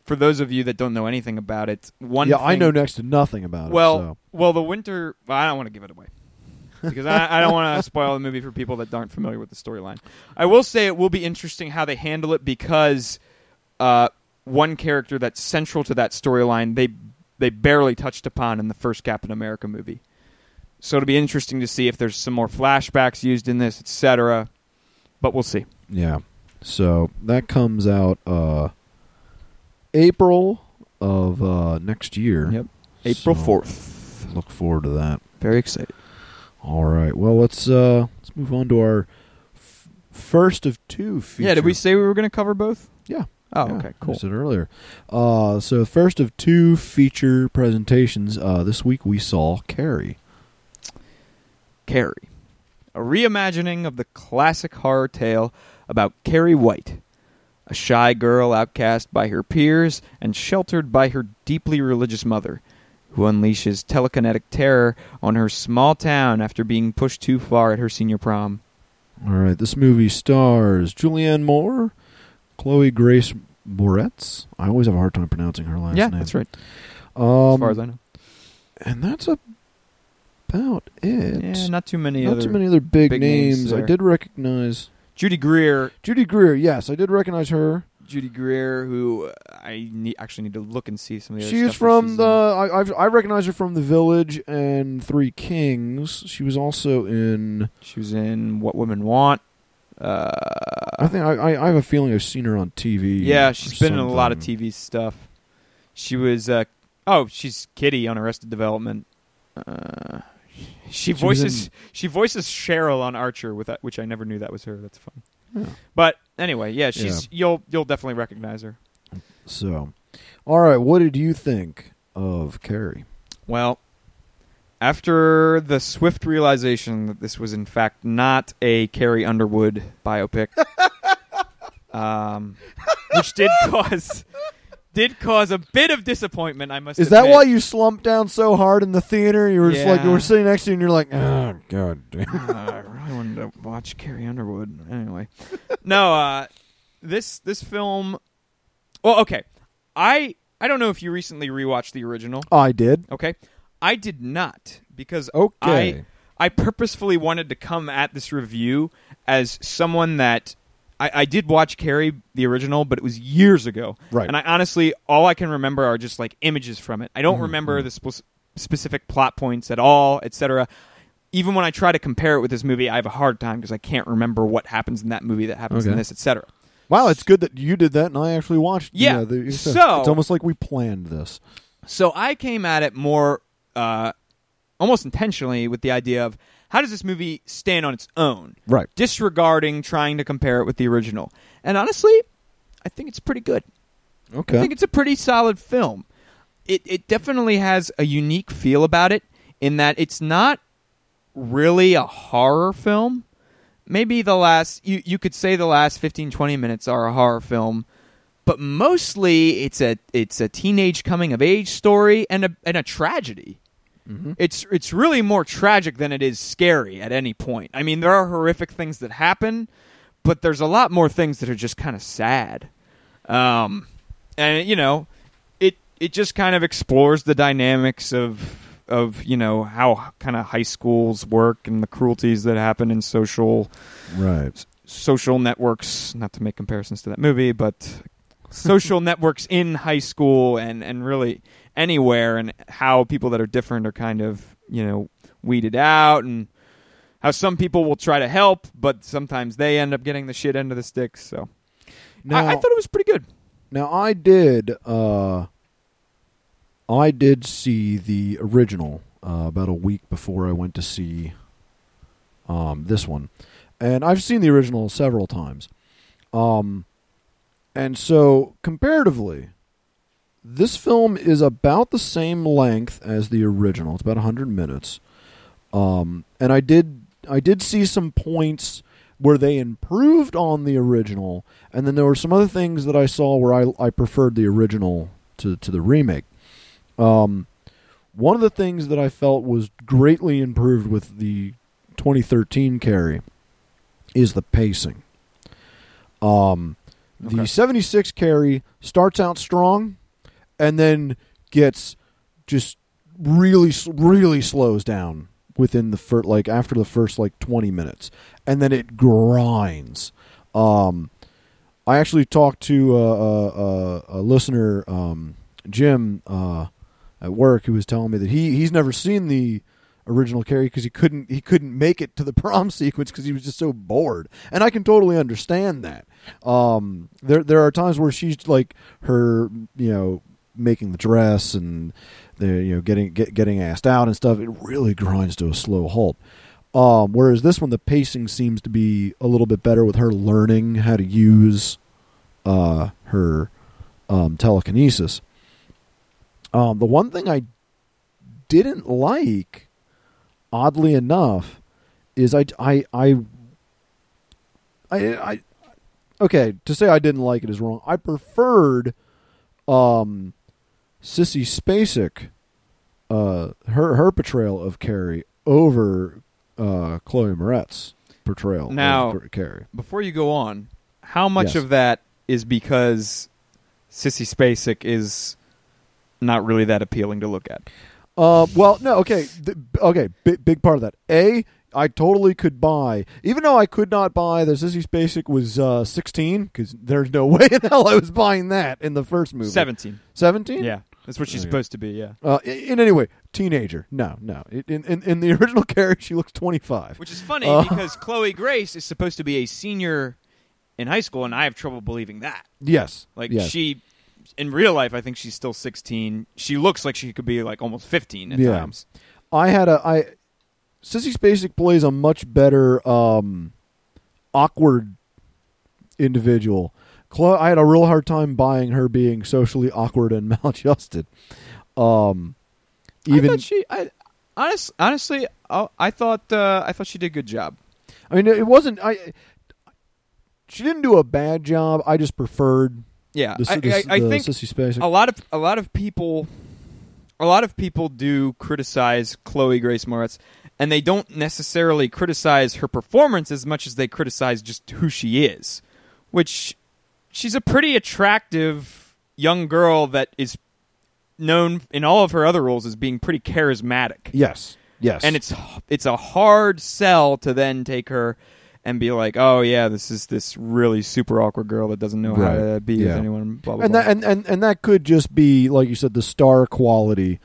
for those of you that don't know anything about it, one yeah, I know next to nothing about well, it. So. well, the winter. Well, I don't want to give it away because I, I don't want to spoil the movie for people that aren't familiar with the storyline. I will say it will be interesting how they handle it because uh, one character that's central to that storyline they they barely touched upon in the first Captain America movie. So it'll be interesting to see if there's some more flashbacks used in this, etc. But we'll see. Yeah. So that comes out uh April of uh next year. Yep. April So, fourth. Look forward to that. Very excited. All right. Well, let's uh let's move on to our f- first of two feature. Yeah. Did we say we were going to cover both? Yeah. Oh, Yeah, okay. I said earlier. Uh so first of two feature presentations uh this week we saw Carrie. Carrie, a reimagining of the classic horror tale about Carrie White, a shy girl outcast by her peers and sheltered by her deeply religious mother, who unleashes telekinetic terror on her small town after being pushed too far at her senior prom. All right. This movie stars Julianne Moore, Chloe Grace Moretz. I always have a hard time pronouncing her last yeah, name. that's right. Um, as far as I know. and that's about it. Yeah, not too many Not other. too many other big, big names names. I did recognize Judy Greer. Judy Greer. Yes, I did recognize her. Judy Greer, who uh, I need, actually need to look and see some of the. other She is stuff from the. I I've, I recognize her from The Village and Three Kings. She was also in. She was in What Women Want. Uh, I think I, I I have a feeling I've seen her on TV. Yeah, she's been in a lot of. TV stuff. She was uh oh, she's Kitty on Arrested Development. Uh, she She voices in- she voices Cheryl on Archer with which I never knew that was her. That's fun. Yeah. But anyway, yeah, she's you'll you'll definitely recognize her. So, all right, what did you think of Carrie? Well, after the swift realization that this was in fact not a Carrie Underwood biopic, um, which did cause did cause a bit of disappointment. I must. Is that why you slumped down so hard in the theater? You were just like you were sitting next to you, and you're like, oh god damn. Uh, I really wanted to watch Carrie Underwood. Anyway, no. Uh, this this film. Well, okay. I I don't know if you recently rewatched the original. I did. Okay, I did not because Okay. I I purposefully wanted to come at this review as someone that. I, I did watch Carrie the original, but it was years ago. Right. And I honestly, all I can remember are just like images from it. I don't Mhm, remember mhm. the spe- specific plot points at all, etc. Even when I try to compare it with this movie, I have a hard time because I can't remember what happens in that movie that happens in Okay. this, etc. Wow, it's good that you did that and I actually watched. Yeah, the, it's, so- it's almost like we planned this. So I came at it more, uh, almost intentionally, with the idea of how does this movie stand on its own, Right. disregarding trying to compare it with the original. And honestly, I think it's pretty good. Okay. I think it's a pretty solid film. It it definitely has a unique feel about it in that it's not really a horror film. Maybe the last you you could say the last 15 20 minutes are a horror film, but mostly it's a it's a teenage coming of age story and a and a tragedy. Mm-hmm. it's it's really more tragic than it is scary at any point. I mean, there are horrific things that happen, but there's a lot more things that are just kind of sad. Um, and you know, it it just kind of explores the dynamics of of you know how kind of high schools work and the cruelties that happen in social Right. social networks. Not to make comparisons to that movie, but social networks in high school and and really anywhere, and how people that are different are kind of you know weeded out, and how some people will try to help, but sometimes they end up getting the shit end of the stick. So Now, I, I thought it was pretty good. now I did. Uh, I did see the original uh, about a week before I went to see um, this one, and I've seen the original several times. Um, and so comparatively, this film is about the same length as the original. It's about hundred minutes. Um, and I did I did see some points where they improved on the original, and then there were some other things that I saw where I I preferred the original to to the remake. Um, one of the things that I felt was greatly improved with the 2013 Carrie is the pacing. Um, Okay. the 76 Carrie starts out strong, and then gets just really really slows down within the first like after the first like 20 minutes. And then it grinds. Um i actually talked to a, a, a, a listener um jim uh at work who was telling me that he he's never seen the original carrie because he couldn't he couldn't make it to the prom sequence because he was just so bored. And i can totally understand that. Um there there are times where she's like her you know making the dress and the you know getting get, getting asked out and stuff it really grinds to a slow halt um whereas this one the pacing seems to be a little bit better with her learning how to use uh her um telekinesis um the one thing i didn't like oddly enough is i i i I, I okay to say I didn't like it is wrong. I preferred um, Sissy Spacek, uh, her her portrayal of Carrie over uh, Chloe Moretz's portrayal Now- of Carrie. Before you go on, how much Yes. of that is because Sissy Spacek is not really that appealing to look at? Uh, well, no, okay, okay, big, big part of that. A, I totally could buy, even though I could not buy that Sissy Spacek was uh, 16, because there's no way in hell I was buying that in the first movie. Seventeen. 17? Yeah, that's what she's Okay. supposed to be. Yeah, Uh, in, in any way, teenager. No, no. In, in, in the original Carrie, she looks 25. which is funny Uh. because Chloe Grace is supposed to be a senior in high school, and I have trouble believing that. Yes. Like yes. she, in real life, I think she's still sixteen. She looks like she could be like almost fifteen at Yeah. times. I had a I Sissy Spacek plays a much better um awkward individual. I had a real hard time buying her being socially awkward and maladjusted. Um I even thought she, I, honest, honestly, I, I thought uh, I thought she did a good job. I mean it wasn't I she didn't do a bad job. I just preferred Yeah, the, I, the, I, I the think Sissy Spacek. a lot of a lot of people, a lot of people do criticize Chloe Grace Moretz, and they don't necessarily criticize her performance as much as they criticize just who she is, which she's a pretty attractive young girl that is known in all of her other roles as being pretty charismatic. Yes. Yes. and it's it's a hard sell to then take her and be like, oh yeah, this is this really super awkward girl that doesn't know how to be Yeah. with anyone. Blah blah. and blah. that and, and and that could just be like you said the star quality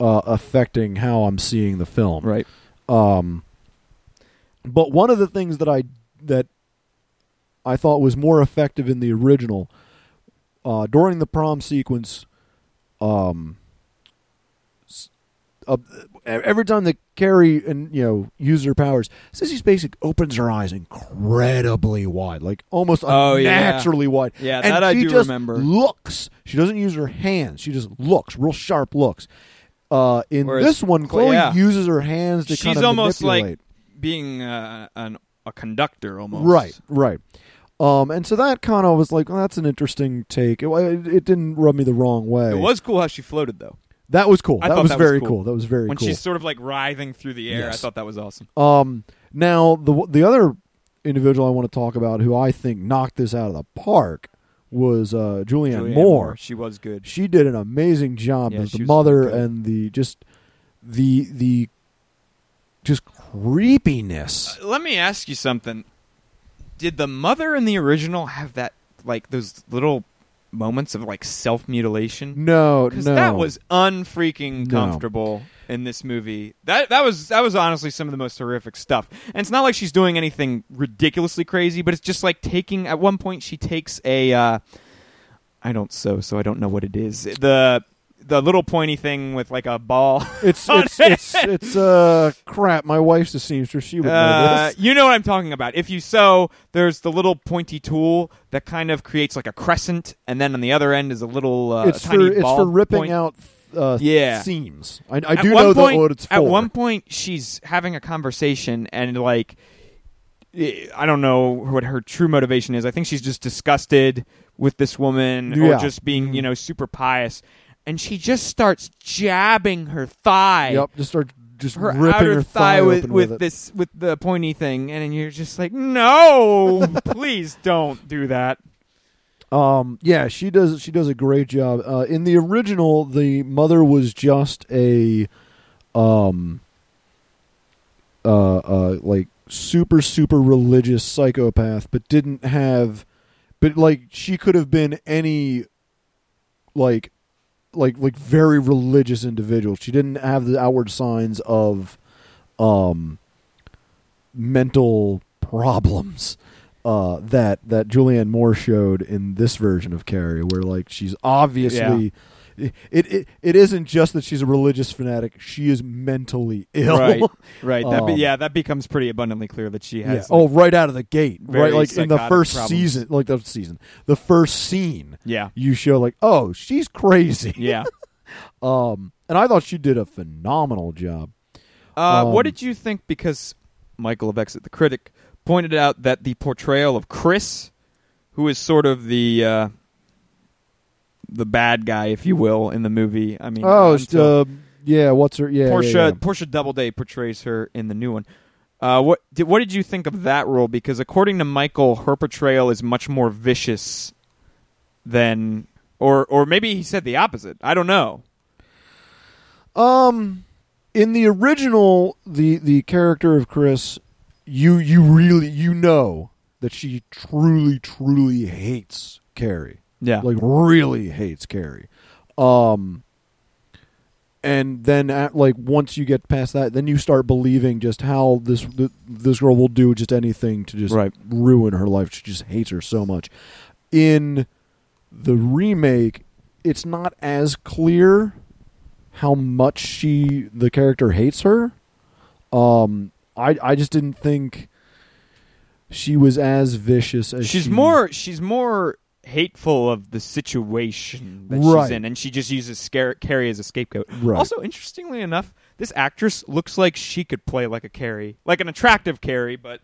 uh, affecting how I'm seeing the film. right. Um, but one of the things that I that I thought was more effective in the original uh, during the prom sequence, um, uh, every time that Carrie and you know use her powers, Sissy Spacek opens her eyes incredibly wide, like almost Oh, yeah. wide. Yeah, and that I she do just remember. Looks. She doesn't use her hands. She just looks, real sharp looks. Uh, in Whereas this one, Chloe- yeah. uses her hands to She's kind of almost like being uh, an, a conductor almost. Right, right. Um, and so that kind of was like, well, that's an interesting take. It, it, it didn't rub me the wrong way. It was cool how she floated though. That was cool. I that was that was very cool. cool. That was very when cool. she's sort of like writhing through the air. I thought that was awesome. Um, now the the other individual I want to talk about who I think knocked this out of the park was uh, Julianne, Julianne Moore. she was good. She did an amazing job Yeah, as she the was mother good. and the just the the just creepiness. Let me ask you something. Did the mother in the original have that like those little moments of like self mutilation? No, Because no, that was unfreaking No. comfortable in this movie. That that was that was honestly some of the most horrific stuff. And it's not like she's doing anything ridiculously crazy, but it's just like taking. At one point, she takes a. Uh, I don't sew, so I don't know what it is. The the little pointy thing with like a ball. It's it's it. it's it's uh crap. My wife's a seamstress. She would know Uh, this. you know what I'm talking about. If you sew, there's the little pointy tool that kind of creates like a crescent, and then on the other end is a little uh, it's tiny for it's for ripping point. out uh, Yeah. seams. I, I do know point, that what it's for. At one point, she's having a conversation, and like, eh, I don't know what her true motivation is. I think she's just disgusted with this woman, or just being, you know, super pious. And she just starts jabbing her thigh, Yep, just start just her ripping her thigh with, open with with, this with the pointy thing, and then you're just like, no, please don't do that. Um, yeah, she does. She does a great job. Uh, in the original, the mother was just a, um, uh, uh, like super super religious psychopath, but didn't have, but like she could have been any, like, like like very religious individual. She didn't have the outward signs of, um, mental problems uh, that that Julianne Moore showed in this version of Carrie, where like she's obviously. It, it it isn't just that she's a religious fanatic; she is mentally ill. Right, right. That be, Um, yeah, that becomes pretty abundantly clear that she Yeah. has. oh, right out of the gate, right? Like in the first problems. season, like the season, the first scene, yeah, you show like, oh, she's crazy. yeah. Um, and I thought she did a phenomenal job. Uh, what Um, did you think? Because Michael of Exit the Critic pointed out that the portrayal of Chris, who is sort of the uh, the bad guy, if you will, in the movie. I mean, Oh, uh, yeah. What's her? Yeah, Portia yeah, yeah. Portia Doubleday portrays her in the new one. Uh, what did what did you think of that role? Because according to Michael, her portrayal is much more vicious than, or or maybe he said the opposite. I don't know. Um, in the original, the the character of Chris, you you really you know that she truly truly hates Carrie, Yeah, like really hates Carrie. Um, and then at, like once you get past that, then you start believing just how this th- this girl will do just anything to just Right. ruin her life. She just hates her so much. In the remake, it's not as clear how much she the character hates her. Um, I I just didn't think she was as vicious as she's she- more she's more hateful of the situation that Right. she's in, and she just uses scare, Carrie as a scapegoat. Right. Also, interestingly enough, this actress looks like she could play like a Carrie, like an attractive Carrie, but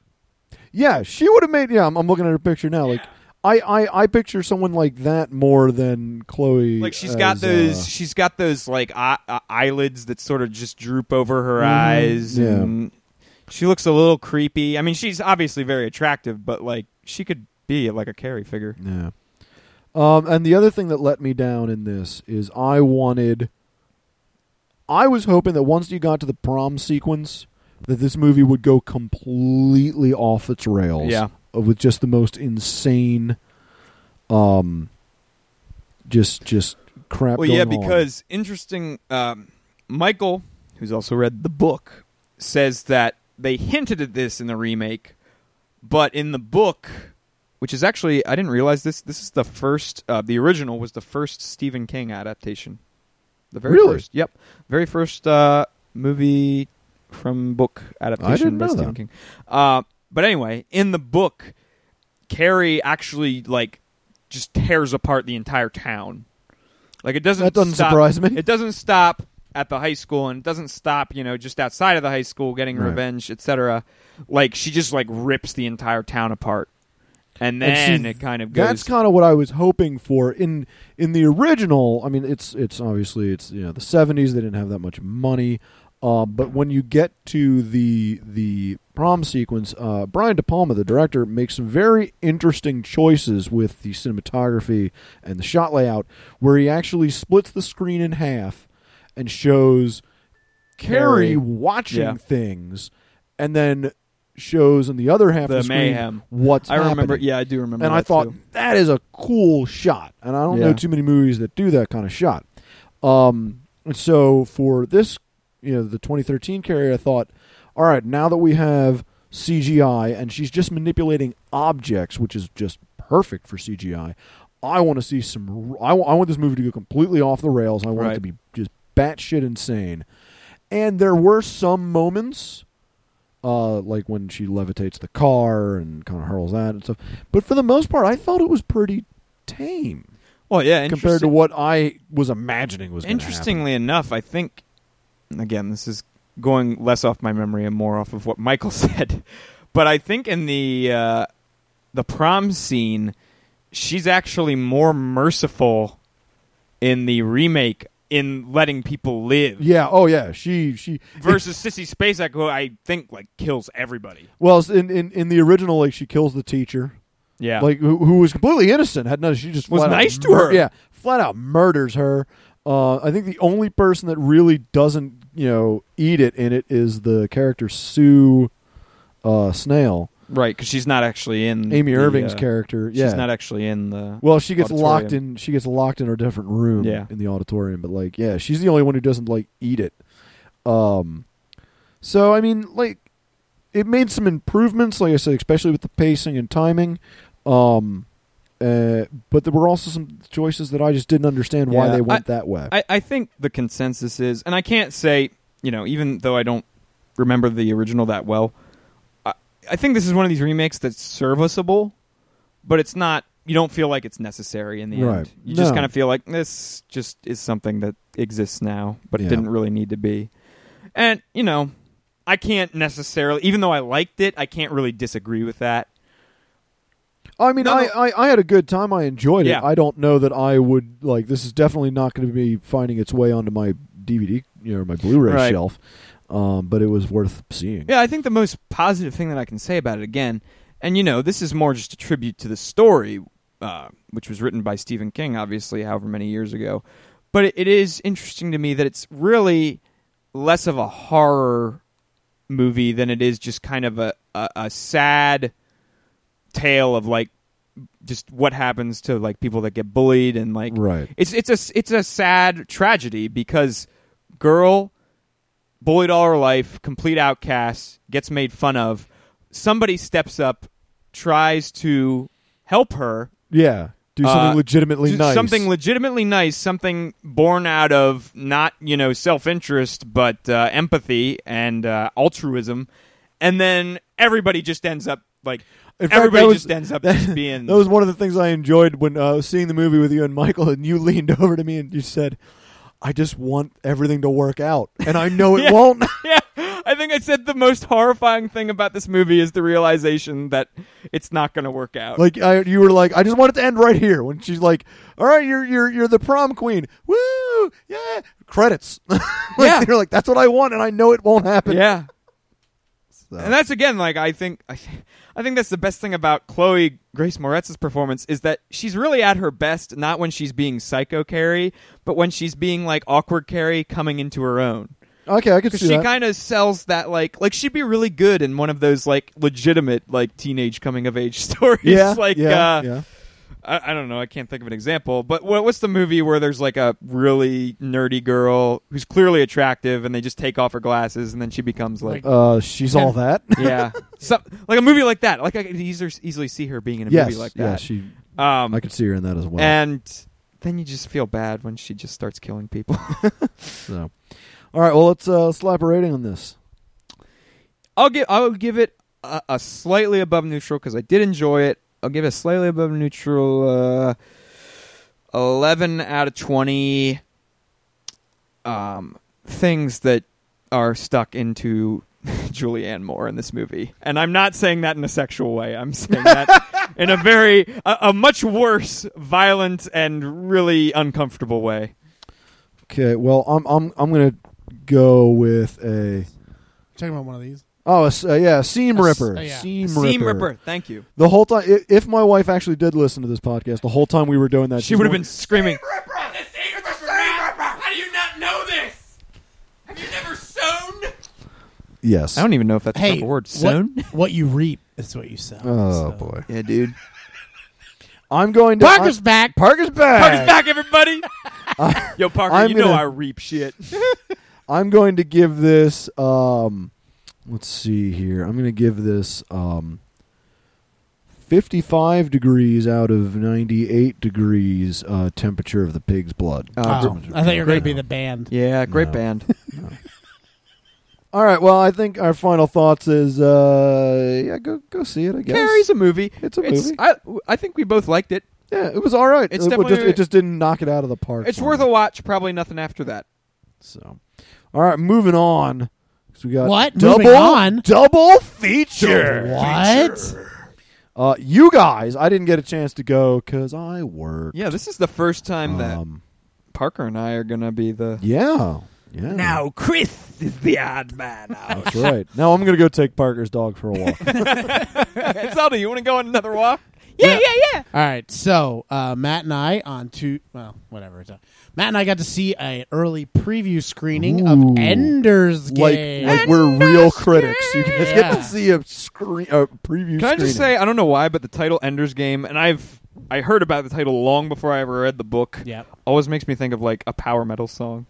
Yeah, she would have made. Yeah, I'm, I'm looking at her picture now. Like, I, I, I picture someone like that more than Chloe. like she's got those uh, she's got those like eye, uh, eyelids that sort of just droop over her Mhm. eyes Yeah. she looks a little creepy i mean she's obviously very attractive but like she could be like a carrie figure yeah. Um, and the other thing that let me down in this is I wanted. I was hoping that once you got to the prom sequence, that this movie would go completely off its rails. Yeah. With just the most insane, um, just just crap. well yeah on. because interesting um, michael who's also read the book says that they hinted at this in the remake but in the book which is actually i didn't realize this this is the first uh, the original was the first stephen king adaptation the very Really? first yep very first uh, movie from book adaptation didn't by stephen that. king uh, but anyway in the book carrie actually like just tears apart the entire town like it doesn't that doesn't stop- surprise me. it doesn't stop at the high school and it doesn't stop you know just outside of the high school getting Right. revenge etc like she just like rips the entire town apart and And then see, it kind of goes. That's kind of what I was hoping for in in the original. I mean, it's it's obviously it's you know the seventies. They didn't have that much money, uh, but when you get to the the prom sequence, uh, Brian De Palma, the director, makes some very interesting choices with the cinematography and the shot layout, where he actually splits the screen in half and shows Carrie Carrie. watching Yeah. things, and then shows in the other half The of the screen mayhem. what's I remember. happening Yeah, I do remember. and I thought too. that is a cool shot, and I don't know too many movies that do that kind of shot. Um, and so for this, you know, the 2013 carrier, I thought, all right, now that we have CGI and she's just manipulating objects, which is just perfect for CGI. I want to see some. I, want this movie to go completely off the rails. I want it to be just batshit insane. And there were some moments uh, like when she levitates the car and kind of hurls that and stuff. But for the most part, I thought it was pretty tame Well, yeah, compared to what I was imagining was. Interestingly enough, I think again this is going less off my memory and more off of what Michael said, but I think in the uh, the prom scene, she's actually more merciful in the remake in letting people live. Yeah. Oh, yeah. She she versus Sissy Spacek, who I think like kills everybody. Well, in, in in the original, like she kills the teacher, Yeah, like who, who was completely innocent. Had no, she just Was flat out nice to her. Yeah, flat out murders her. Uh, I think the only person that really doesn't, you know, eat it in it is the character Sue uh, Snell, right, because she's not actually in Amy the, Irving's uh, character. She's not actually in the. Well, she gets auditorium. locked in. She gets locked in her different room Yeah. in the auditorium. But like, yeah, she's the only one who doesn't like eat it. Um, so I mean, like, it made some improvements. Like I said, especially with the pacing and timing. Um, uh, but there were also some choices that I just didn't understand why Yeah, they went I- that way. I, I think the consensus is, and I can't say, you know, even though I don't remember the original that well, I, think this is one of these remakes that's serviceable, but it's not. You don't feel like it's necessary in the Right. end. You just kind of feel like this just is something that exists now, but Yeah. it didn't really need to be. And you know, I can't necessarily, even though I liked it, I can't really disagree with that. I mean, No, I, no. I, I had a good time. I enjoyed Yeah. it. I don't know that I would like. This is definitely not going to be finding its way onto my DVD, you know, my Blu-ray Right. shelf. Um, but it was worth seeing. Yeah, I think the most positive thing that I can say about it again, and you know, this is more just a tribute to the story, uh, which was written by Stephen King, obviously, however many years ago. But it, it is interesting to me that it's really less of a horror movie than it is just kind of a, a, a sad tale of like just what happens to like people that get bullied and like Right. it's it's a it's a sad tragedy because girl bullied all her life, complete outcast, gets made fun of. Somebody steps up, tries to help her. Yeah. Do something Uh, legitimately do nice. Something legitimately nice, something born out of not, you know, self-interest, but uh, empathy and uh, altruism. And then everybody just ends up like In everybody was- just ends up that- just being that was one of the things I enjoyed when uh, seeing the movie with you and Michael, and you leaned over to me and you said, "I just want everything to work out, and I know it Yeah. won't." yeah, I think I said the most horrifying thing about this movie is the realization that it's not going to work out. like I, you were like, "I just want it to end right here." When she's like, "All right, you're you're you're the prom queen, woo, yeah." Credits. Like, Yeah. you're like, "That's what I want, and I know it won't happen." yeah, So- and that's again like I think I, I think that's the best thing about Chloe Grace Moretz's performance is that she's really at her best not when she's being psycho Carrie, but when she's being like awkward Carrie coming into her own. okay, I could see she that. kind of sells that like like she'd be really good in one of those like legitimate like teenage coming of age stories. yeah, like yeah, uh, yeah. I, I don't know. I can't think of an example. But what, what's the movie where there's like a really nerdy girl who's clearly attractive, and they just take off her glasses, and then she becomes like, Uh, she's all that. yeah, some, like a movie like that. Like I could easily, easily see her being in a yes, movie like that. yeah, she. um, I could see her in that as well. and then you just feel bad when she just starts killing people. so, all right, well, let's uh, slap a rating on this. I'll give I'll give it a, a slightly above neutral because I did enjoy it. I'll give it slightly above neutral uh, eleven out of twenty. Um, things that are stuck into Julianne Moore in this movie, and I'm not saying that in a sexual way. I'm saying that in a very a, a much worse, violent, and really uncomfortable way. Okay, well, I'm I'm I'm gonna go with a Talking about one of these. Oh uh, yeah seam A s- ripper uh, yeah. seam, Seam ripper. Ripper. Thank you. The whole time, i- if my wife actually did listen to this podcast, the whole time we were doing that, She she's would have been screaming. Ripper, this seam ripper, How do you not know this? Have you never sown? Yes. I don't even know if that's a Hey, proper word. what, Sown. what you reap is what you sow. Oh So- boy. Yeah, dude. I'm going to Parker's I'm- back. Parker's back. Parker's back, everybody. Yo, Parker, I'm you know gonna- I reap shit. I'm going to give this. Um, let's see here. I'm going to give this um, 55 degrees out of 98 degrees uh, temperature of the pig's blood. Oh, Oh, I thought you were going to be the band. Yeah, great No. band. All right. Well, I think our final thoughts is uh, yeah, go go see it. I guess Carrie's a movie. It's a movie. I, I think we both liked it. yeah, it was all right. It's it, would just, definitely- it just didn't knock it out of the park. It's for worth me. a watch. Probably nothing after that. So, all right, moving on. 'Cause we got What? Double, Moving on? Double feature. What? Uh, you guys, I didn't get a chance to go because I work. Yeah, this is the first time that Um, Parker and I are gonna be the. yeah, yeah. Now Chris is the odd man out. that's right. Now I'm gonna go take Parker's dog for a walk. Zelda, you want to go on another walk? Yeah, yeah, yeah. All right, so uh, Matt and I on two, well, whatever. It's, uh, Matt and I got to see an early preview screening Ooh. of Ender's like, Game. like we're real critics. You guys get Yeah. to see a screen, a preview. Can I just say I don't know why, but the title Ender's Game, and I've I heard about the title long before I ever read the book. Yep. Always makes me think of like a power metal song.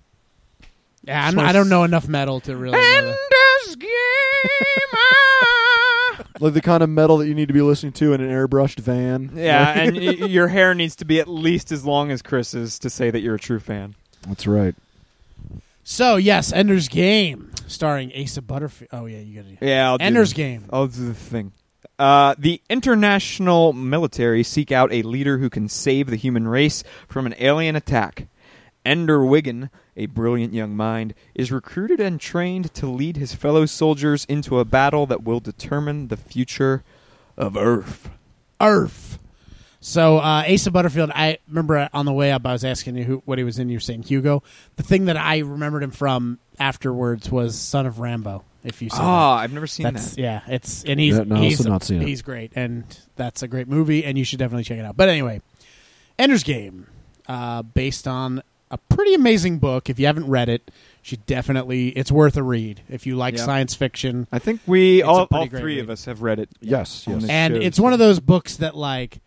Yeah, I'm, I don't know enough metal to really. Know that. Ender's Game. Like the kind of metal that you need to be listening to in an airbrushed van? yeah, and y- your hair needs to be at least as long as Chris's to say that you're a true fan. that's right. So yes, Ender's Game, starring Asa Butterfield. Oh yeah, you got to. Yeah, I'll do Ender's the- Game. I'll do the thing. Uh, the international military seek out a leader who can save the human race from an alien attack. Ender Wiggin, a brilliant young mind, is recruited and trained to lead his fellow soldiers into a battle that will determine the future of Earth. Earth. So uh, Asa Butterfield, I remember on the way up, I was asking you who, what he was in. You were saying Hugo. The thing that I remembered him from afterwards was Son of Rambow. If you saw Ah, I've never seen that. that's that. yeah, it's and he's Yeah, no, he's not seen it. great, and that's a great movie, and you should definitely check it out. But anyway, Ender's Game, uh, based on a pretty amazing book. If you haven't read it, you should definitely. It's worth a read if you like Yeah. science fiction. I think we all, all three read. of us have read it. Yes, yes. and show, it's one of those books that like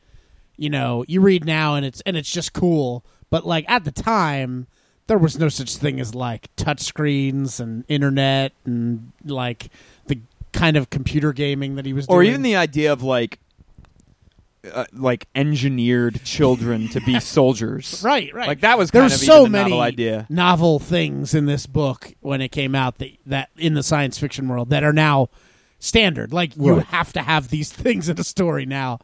you know you read now and it's and it's just cool but like at the time there was no such thing as like touch screens and internet and like the kind of computer gaming that he was or doing. even the idea of like uh, like engineered children to be soldiers. right right Like that was there kind of so many novel idea. novel things in this book when it came out that, that in the science fiction world that are now standard like you Right. have to have these things in a story now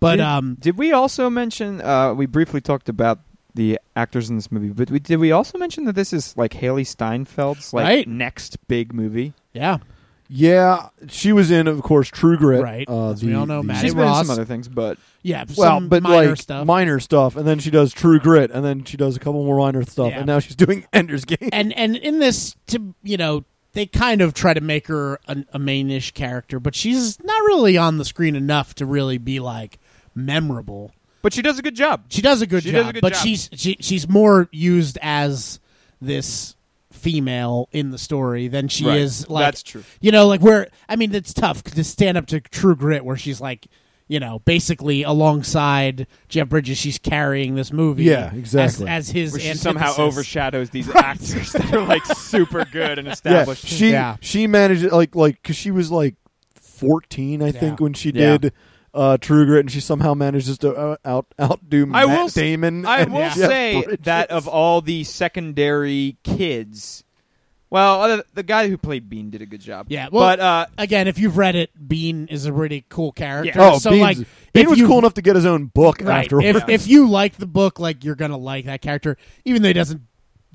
but did, um did we also mention? Uh, we briefly talked about the actors in this movie, but we, did we also mention that this is like Hailee Steinfeld's like Right. next big movie? yeah Yeah, she was in, of course, True Grit. Right, Uh, as we all know, the- Mattie She's been in Ross. some other things, but yeah well, some but minor like stuff minor stuff, and then she does True Grit, and then she does a couple more minor stuff, Yeah. and now she's doing Ender's Game. and and in this to you know they kind of try to make her a, a mainish character but she's not really on the screen enough to really be like memorable but she does a good job. she does a good She job a good but job. she's she, she's more used as this female in the story than she Right. is like That's true. you know like where i mean it's tough to stand up to true grit where she's like you know basically alongside jeff bridges she's carrying this movie Yeah, exactly. as, as his Where she somehow overshadows these actors that are like super good and yeah, established. she Yeah. she managed it like like because she was like fourteen, I think, when she Yeah. did uh, True Grit, and she somehow manages to uh, out outdo I Matt will Damon. I and will Jeff say Bridges. that of all the secondary kids, well, uh, the guy who played Bean did a good job. Yeah, well- but uh, again, if you've read it, Bean is a really cool character. oh, so Bean's, like, Bean if was you- cool enough to get his own book Right. afterwards. If, if you like the book, like you're gonna like that character, even though he doesn't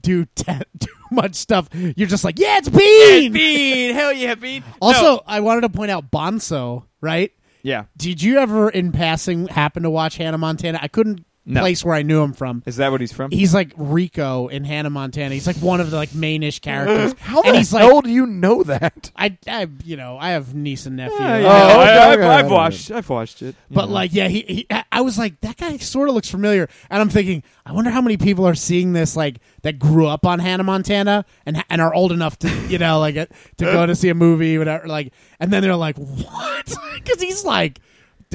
do te- too much stuff. You're just like, yeah, it's Bean. Bean, hell yeah, Bean. Also, No, I wanted to point out Bonzo. Right, Yeah. Did you ever, in passing, happen to watch Hannah Montana? I couldn't No. place where I knew him from. Is that what he's from? He's like Rico in Hannah Montana. He's like one of the like mainish characters. How and the he's hell like, do you know that? I, I, you know, I have niece and nephew. Yeah, Oh, okay, I, okay, have okay, I've okay. watched. I've watched it. But like, yeah, he, he. I- I was like, that guy sort of looks familiar, and I'm thinking, I wonder how many people are seeing this, like that grew up on Hannah Montana and and are old enough to, you know, like uh, to go to see a movie, whatever. Like, and then they're like, what? Because he's like,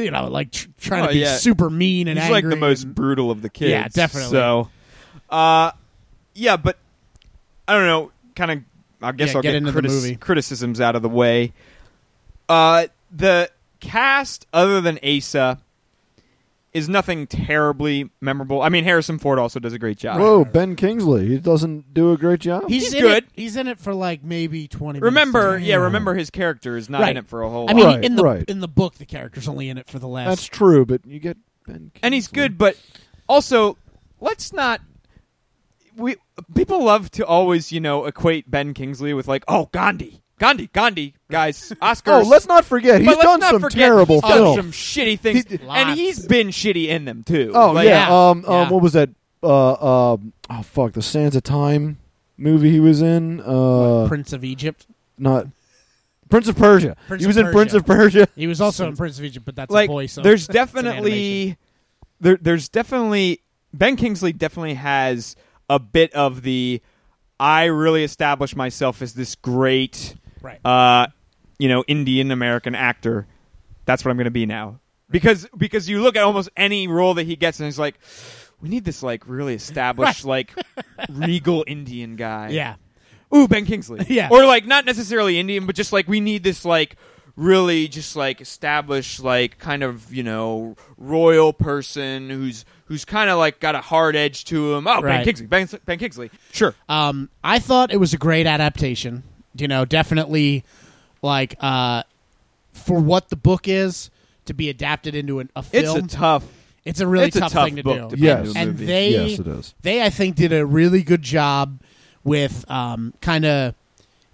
you know, like tr- trying Oh, to be yeah. super mean and he's like the most and- brutal of the kids. Yeah, definitely. So, uh, yeah, but I don't know. Kind of, I guess Yeah, I'll get get, into the movie. criticisms out of the way. Uh, the cast, other than Asa, is nothing terribly memorable. I mean, Harrison Ford also does a great job. Whoa, Ben Kingsley. He doesn't do a great job. He's, He's in good. It, he's in it for like maybe twenty. Remember, minutes. yeah, remember his character is not Right. in it for a whole. I mean, lot. Right, in the right. in the book, the character's only in it for the last. That's true, but you get Ben. Kingsley. and he's good, but also let's not. We people love to always, you know, equate Ben Kingsley with like, oh, Gandhi, Gandhi, Gandhi, guys, Oscars. Oh, let's not forget he's done some forget terrible he's done films. some shitty things, He- and Lots. he's been shitty in them too. Oh Like, yeah. Yeah. Um, um, Yeah. what was that? Uh, um, oh fuck, the Sands of Time movie he was in. Uh, Prince of Egypt. not Prince of Persia. Prince he of was in Persia. Prince of Persia. He was also in Prince of Egypt, but that's like a voice. so there's definitely there, there's definitely Ben Kingsley definitely has a bit of the I really established myself as this great right. uh, you know, Indian American actor. That's what I'm going to be now. Because because you look at almost any role that he gets and he's like, we need this like really established like regal Indian guy. yeah. Ooh, Ben Kingsley. Yeah. Or like not necessarily Indian, but just like we need this like really just like established like kind of you know royal person who's who's kind of like got a hard edge to him. Oh, Ben Right. Kingsley. Ben, ben Kingsley. Sure. Um, I thought it was a great adaptation. You know, definitely like uh, for what the book is to be adapted into an, a film. It's a tough. it's a really it's a tough, tough thing to book do. to Yes. put and they yes, it is. they I think did a really good job with um, kind of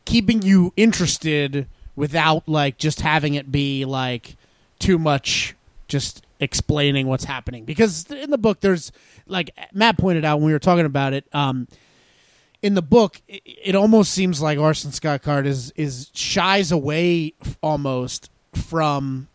keeping you interested without like just having it be like too much just explaining what's happening because in the book there's like Matt pointed out when we were talking about it um in the book it, it almost seems like Orson Scott Card is is shies away almost from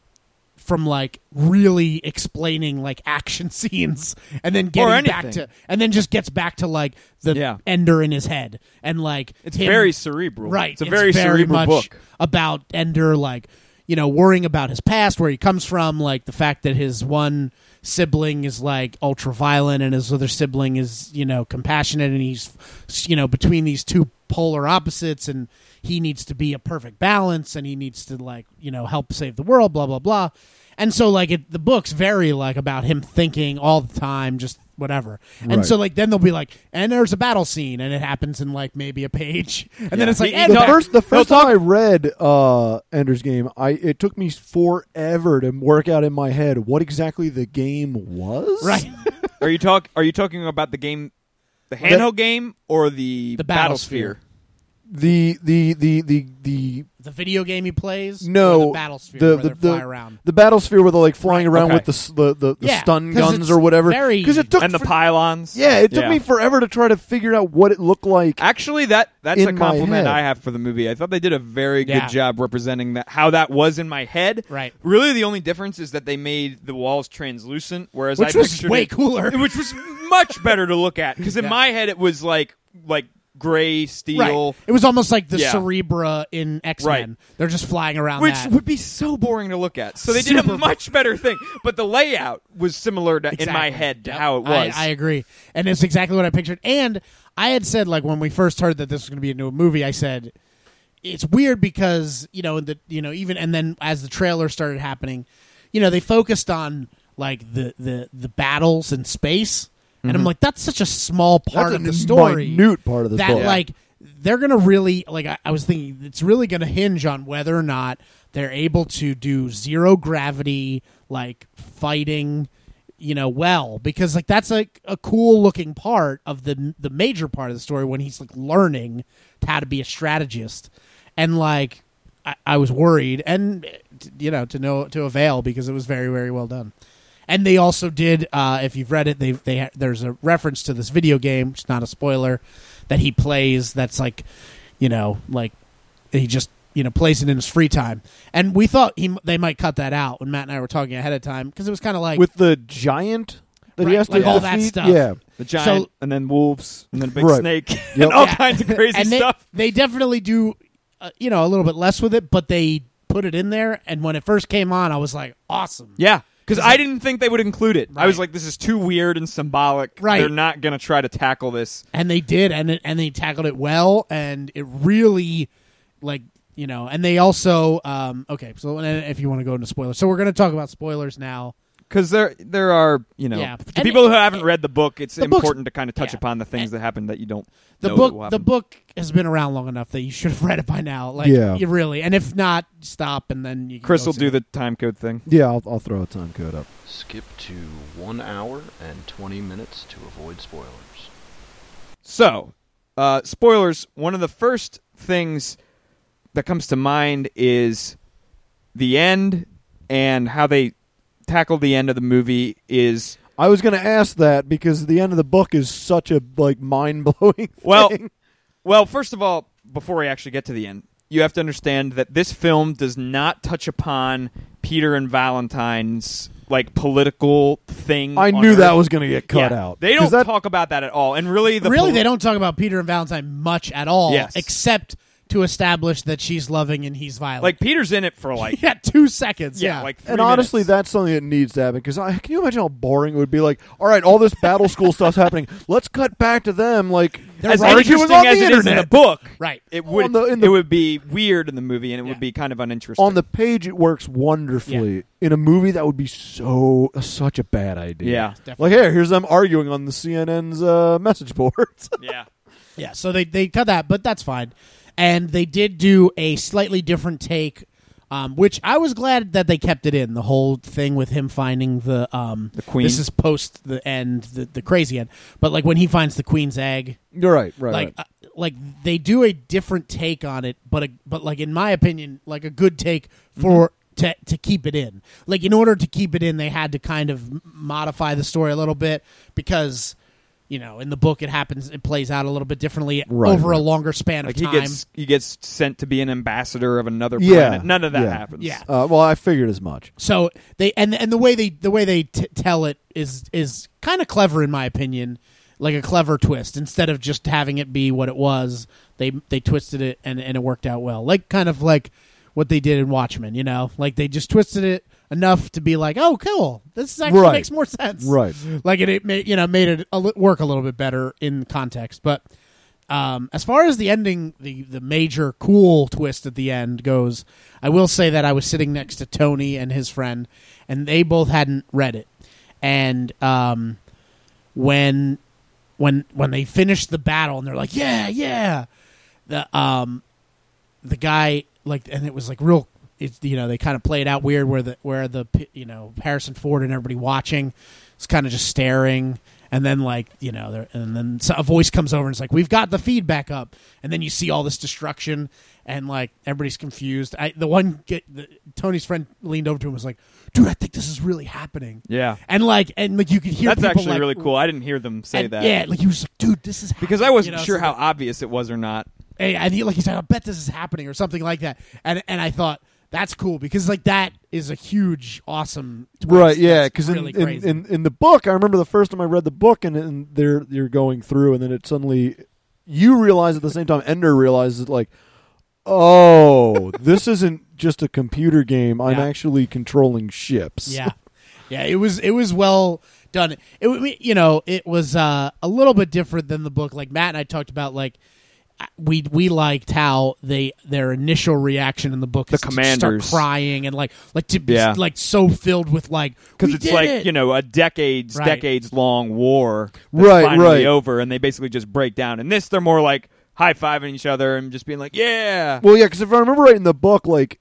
from like really explaining like action scenes and then getting back to and then just gets back to like the Yeah. ender in his head and like It's him- very cerebral. right It's a very, very cerebral much book. about ender like you know worrying about his past where he comes from like the fact that his one sibling is like ultra violent and his other sibling is you know compassionate and he's you know between these two polar opposites and he needs to be a perfect balance and he needs to like you know help save the world blah blah blah and so like it, the books vary like about him thinking all the time just whatever and Right. so like then they'll be like and there's a battle scene and it happens in like maybe a page and then it's like He- and the talk- first the first time talk- I read uh, Ender's Game, I it took me forever to work out in my head what exactly the game was. right Are you talk? Are you talking about the game, the handheld game, or the, The Battlesphere? Battlesphere. The the the the the the video game he plays no or the battlefield the where the, they the, fly around the battlefield where they're like flying Right, around okay. with the s- the the, the Yeah, stun 'cause guns or whatever. Because it took And the pylons. yeah, it took Yeah. me forever to try to figure out what it looked like. Actually, that that's In a compliment. I have for the movie. I thought they did a very Yeah. good job representing that how that was in my head. Right. Really, the only difference is that they made the walls translucent, whereas Which I was pictured way it- cooler. which was much better to look at. Because in Yeah. my head, it was like like gray steel. right it was almost like the Yeah. Cerebro in x-men Right. they're just flying around Which that would be so boring to look at. So they did Super- a much better thing. But the layout was similar to, in my Exactly. head to Yep. how it was. I, I agree, and it's exactly what I pictured. And I had said like when we first heard that this was going to be a new movie, I said it's weird because you know the you know even and then as the trailer started happening, you know they focused on like the the the battles in space, and I'm mm-hmm. like that's such a small part of the story minute part of the that story. like they're gonna really like I, I was thinking it's really gonna hinge on whether or not they're able to do zero gravity like fighting you know well because like that's like a cool looking part of the the major part of the story when he's like learning how to be a strategist and like I, I was worried and you know to know to avail because it was very very well done. And they also did, uh, if you've read it, they they there's a reference to this video game, which is not a spoiler, that he plays. That's like, you know, like he just you know plays it in his free time. And we thought he they might cut that out when Matt and I were talking ahead of time because it was kind of like with the giant that he has to like all that stuff. Yeah, The giant, So- and then wolves, and then a big Right. snake, Yep. and all Yeah. kinds of crazy and they, stuff. They definitely do, uh, you know, a little bit less with it, but they put it in there. And when it first came on, I was like, awesome. Yeah, because I didn't think they would include it. I was like, this is too weird and symbolic. Right. They're not going to try to tackle this. and they did and it, and they tackled it well and it really like you know and they also um okay so if you want to go into spoilers so we're going to talk about spoilers now Because there, there are, you know, Yeah. to people it- who haven't read the book, it's the important to kind of touch yeah. upon the things And- that happen that you don't. the know that book the book has been around long enough that you should have read it by now like Yeah. you really and if not stop and then you can Chris will do it. the time code thing. yeah. I'll, I'll throw a time code up. Skip to one hour and 20 minutes to avoid spoilers. So, uh, spoilers. One of the first things that comes to mind is the end and how they tackle the end of the movie is I was going to ask that because the end of the book is such a like mind blowing. Well, thing. Well, first of all, before we actually get to the end, you have to understand that this film does not touch upon Peter and Valentine's like political thing. I on knew that was going to get cut Yeah. out. They don't that, talk about that at all, and really, the really pol- they don't talk about peter and valentine much at all Yes. except to establish that she's loving and he's violent like Peter's in it for like yeah two seconds yeah, yeah, like three And honestly, minutes. that's something that needs to happen because I can you imagine how boring it would be? Like, all right, all this battle school stuff's happening. Let's cut back to them. Like, They're as interesting on as the it is in the book, right it would the- in the- it would be weird in the movie, and it Yeah. would be kind of uninteresting. on the page, it works wonderfully. In a movie, that would be so such a bad idea. yeah, Like, hey, here's them arguing on the CNN's uh, message boards. yeah, Yeah, so they they cut that, but that's fine. And they did do a slightly different take, um, which I was glad that they kept it in. The whole thing with him finding the um, The queen. This is post the end, the, the crazy end. But like when he finds the queen's egg, You're right, right. like right. uh, like they do a different take on it, but a, but like in my opinion, like a good take for. To, to keep it in, like in order to keep it in, they had to kind of modify the story a little bit because, you know, in the book it happens, it plays out a little bit differently Right, over a longer span like of he time. gets he gets sent to be an ambassador of another Yeah, planet. None of that yeah. happens. Yeah. Uh, well, I figured as much. So they and and the way they the way they t- tell it is is kind of clever in my opinion, like a clever twist. Instead of just having it be what it was, they they twisted it and and it worked out well. Like kind of like what they did in Watchmen, you know, like they just twisted it enough to be like, oh, cool, this actually Right. makes more sense, Right. Like it, it made you know made it a li- work a little bit better in context, but. Um, as far as the ending, the the major cool twist at the end goes, I will say that I was sitting next to Tony and his friend, and they both hadn't read it. And um, when when when they finished the battle, and they're like, "Yeah, yeah," the um the guy like, and it was like real. It's you know they kind of play it out weird where the where the you know Harrison Ford and everybody watching is kind of just staring and then like you know and then a voice comes over and it's like we've got the feedback up and then you see all this destruction and like everybody's confused I, the one get the, tony's friend leaned over to him and was like dude i think this is really happening Yeah. and like and like you could hear That's actually like, really cool. I didn't hear them say and- that. yeah like he was like dude this is because I wasn't you know, sure so how like- obvious it was or not. Hey, and he like he's like, I bet this is happening or something like that. And and I thought that's cool because like that is a huge, awesome, twist Right, yeah, because really in, in, in in the book, I remember the first time I read the book, and, and they're you're going through, and then it suddenly you realize at the same time Ender realizes like, oh, this isn't just a computer game. I'm Yeah. actually controlling ships. yeah, yeah, it was it was well done. It you know it was uh, a little bit different than the book. Like Matt and I talked about like. We we liked how they their initial reaction in the book The is to commanders. start crying and like like to be Yeah. like so filled with like Because it's did like it!" you know a decades Right. decades long war, that's Right, Finally right. over, and they basically just break down. And this, they're more like high fiving each other and just being like, "Yeah, Well, yeah, because if I remember right in the book, like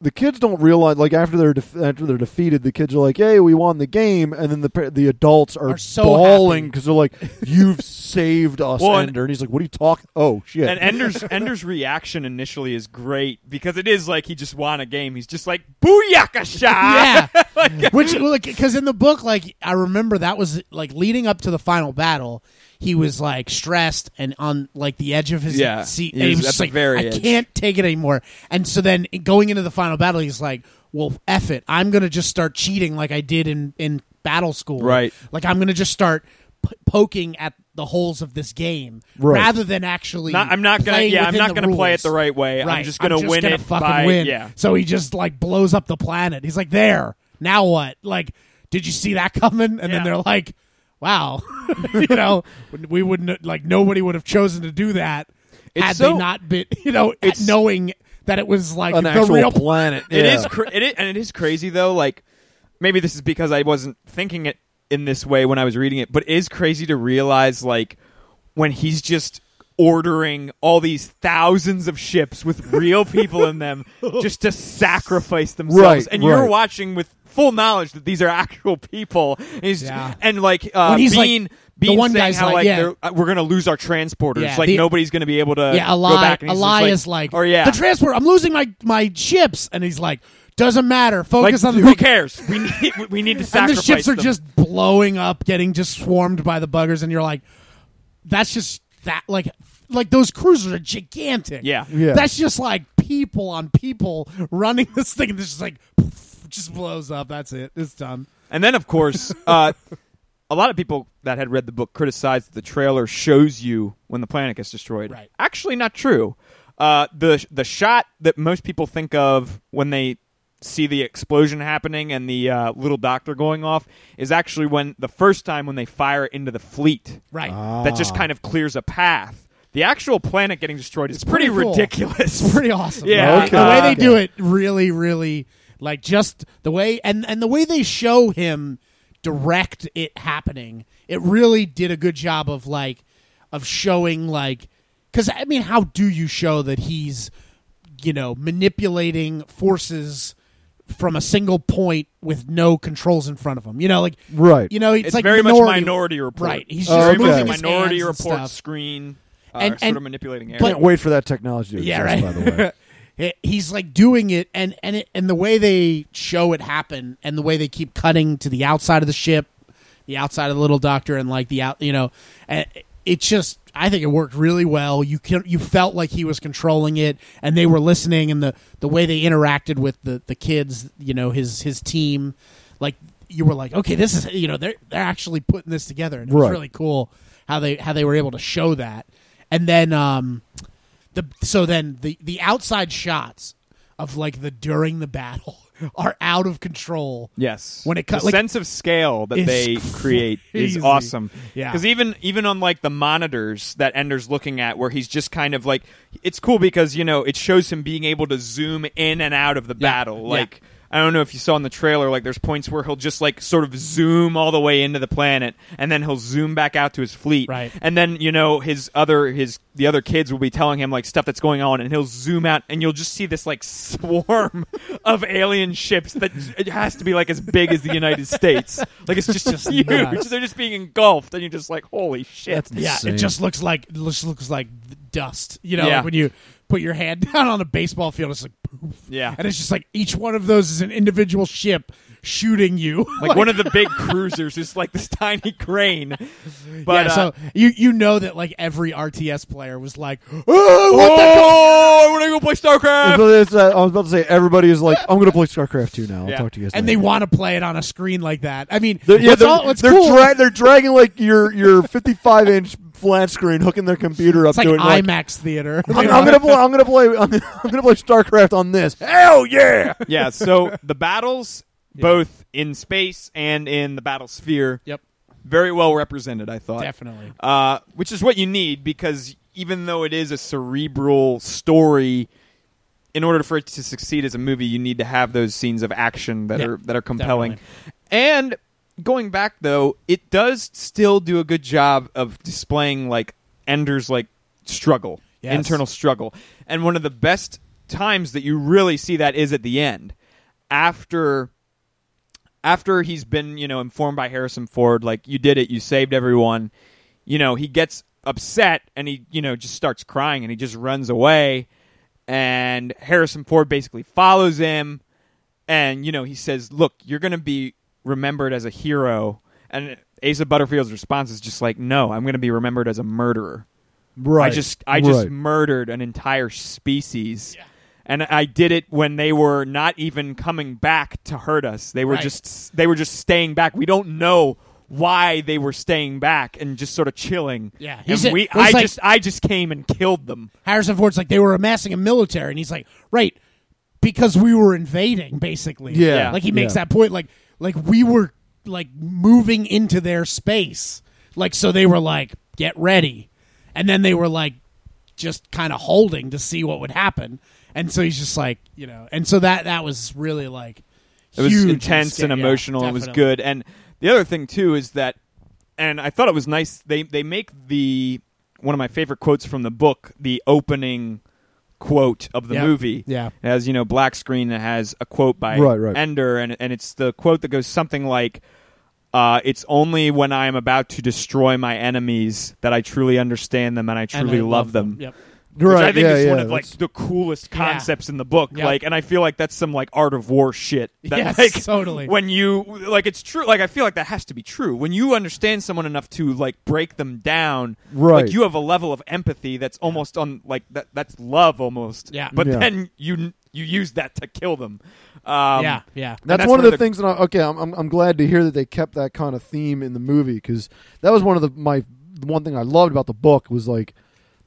the kids don't realize like after they're def- after they're defeated, the kids are like, "Hey, we won the game," and then the the adults are, Are so bawling because they're like, "You've saved us, Well, and- Ender." And he's like, "What are you talking? Oh shit!" And Ender's Ender's reaction initially is great because it is like he just won a game. He's just like booyakasha. yeah. Like- Which, like, because in the book, like, I remember that was like leading up to the final battle. He was like stressed and on like the edge of his Yeah, seat. he and he was was at just the like, very I edge. can't take it anymore. And so then going into the final battle, he's like, "Well, f it, I'm gonna just start cheating like I did in in battle school. Right. Like I'm gonna just start." p- Poking at the holes of this game Right. rather than actually. Not- I'm not gonna. playing Yeah, I'm within not the gonna play it rules. the right way. I'm just gonna win it fucking by win. yeah. So he just like blows up the planet. He's like, "There, now what? Like, did you see that coming?" And Yeah. then they're like, "Wow, you know, we wouldn't like nobody would have chosen to do that It's had so- they not been, you know, It's- knowing that it was like the real planet. Yeah. is, cra- it is, and it is crazy though. Like maybe this is because I wasn't thinking it in this way when I was reading it, but it is crazy to realize like when he's just ordering all these thousands of ships with real people in them just to sacrifice themselves, Right, and you're watching with full knowledge that these are actual people. And, he's, Yeah. and like uh, When he's, like- Bean. the one saying guy's how like, like, yeah. uh, we're gonna lose our transporters, Yeah, like the- nobody's gonna be able to yeah. go Eli, back. And he's just Eli like, is like, or yeah, the transport. I'm losing my my ships, and he's like, doesn't matter. like Focus on the who big cares? We need we need to and the ships are them. just blowing up, getting just swarmed by the buggers, and you're like, that's just that like like those cruisers are gigantic. Yeah. Yeah. That's just like people on people running this thing, and it's just like poof, just blows up. That's it. It's done. And then, of course, uh, a lot of people that had read the book criticized that the trailer shows you when the planet gets destroyed. Right. Actually, not true. Uh, the the shot that most people think of when they see the explosion happening and the uh, little doctor going off is actually when the first time when they fire into the fleet. Right. That just kind of clears a path. The actual planet getting destroyed is pretty, pretty cool. ridiculous. It's pretty awesome. Yeah. The- the way they Okay. do it really, really like just the way and and the way they show him direct it happening. It really did a good job of like of showing like because I mean, how do you show that he's you know manipulating forces? From a single point with no controls in front of him, you know, like Right. You know, it's, It's like very minority, much Minority Report. right? He's Oh, just okay. very moving a his Minority hands and Report stuff. screen, uh, And- sort and- of manipulating air. Can't wait for that technology to Yeah, exist, right. by the way. He- he's like doing it and and it, and the way they show it happen and the way they keep cutting to the outside of the ship the outside of the little doctor and like the out you know and it just i think it worked really well you can you felt like he was controlling it and they were listening and the the way they interacted with the the kids you know his his team like you were like okay this is you know they're they're actually putting this together and it was Right. really cool how they how they were able to show that and then um the so then the the outside shots of like the during the battle are out of control. Yes. When it cut- the like- sense of scale that they create is awesome. Yeah. Because even even on like the monitors that Ender's looking at, where he's just kind of like, it's cool because you know it shows him being able to zoom in and out of the Yeah. battle. Yeah. Like I don't know if you saw in the trailer, like there's points where he'll just like sort of zoom all the way into the planet, and then he'll zoom back out to his fleet. Right. And then you know his other his the other kids will be telling him like stuff that's going on, and he'll zoom out, and you'll just see this like swarm of alien ships that it has to be like as big as the United States. Like it's just, Just huge. nuts. They're just being engulfed, and you're just like, holy shit. That's Yeah, it just looks like it just looks like dust. You know, Yeah. like when you put your hand down on a baseball field, it's like poof. Yeah. and it's just like each one of those is an individual ship shooting you. like one of the big cruisers is like this tiny crane. But yeah, uh, so you you know that like every RTS player was like, oh, what the oh, I want to go play StarCraft. Uh, I was about to say everybody is like, I'm going to play StarCraft 2 now. I'll Yeah. talk to you guys. and later. they want to play it on a screen like that. I mean, They're, yeah, what's they're, all, what's they're, cool? dra- they're dragging like your your 55 inch flat screen, hooking their computer up it's like to it. and like, IMAX theater. I'm, I'm gonna play. I'm gonna play. I'm gonna, I'm gonna play StarCraft on this. Hell yeah! yeah, so the battles, both in space and in the battle sphere, Yep, very well represented, I thought. definitely. uh, which is what you need because even though it is a cerebral story, in order for it to succeed as a movie, you need to have those scenes of action that Yeah, are that are compelling. definitely. And going back though, it does still do a good job of displaying like Ender's like struggle, Yes. internal struggle, and one of the best times that you really see that is at the end. After after he's been you know informed by Harrison Ford like you did it. You saved everyone. You know he gets upset and he you know just starts crying and he just runs away. And Harrison Ford basically follows him and you know he says look you're going to be remembered as a hero and Asa Butterfield's response is just like no I'm going to be remembered as a murderer Right. I just I just Right. murdered an entire species. And I did it when they were not even coming back to hurt us. They were Right. just they were just staying back. We don't know why they were staying back and just sort of chilling. Yeah, he and said- we I like- just I just came and killed them. Harrison Ford's like they were amassing a military, and he's like, right, because we were invading, basically. Yeah. like he makes Yeah. that point, like like we were like moving into their space, like so they were like get ready, and then they were like just kind of holding to see what would happen, and so he's just like you know, and so that that was really like It was intense and Yeah, emotional. it was good. And the other thing too is that, and I thought it was nice. They they make the one of my favorite quotes from the book the opening quote of the Yep. movie. Yeah. It has you know black screen that has a quote by Right, right. Ender, and and it's the quote that goes something like. Uh, it's only when I am about to destroy my enemies that I truly understand them and I And truly I love them. Yep. Which I think yeah, is one of like that's- the coolest Yeah. concepts in the book. Yep. Like, and I feel like that's some like art of war shit. That, Yes, like, totally. When you like, it's true. Like, I feel like that has to be true. When you understand someone enough to like break them down, Right. Like, you have a level of empathy that's almost on like that. That's love almost. Yeah. But Yeah. then you you use that to kill them. Um, yeah, yeah. That's, that's one of the, the- things that I, okay, I'm, I'm I'm glad to hear that they kept that kind of theme in the movie because that was one of the my one thing I loved about the book was like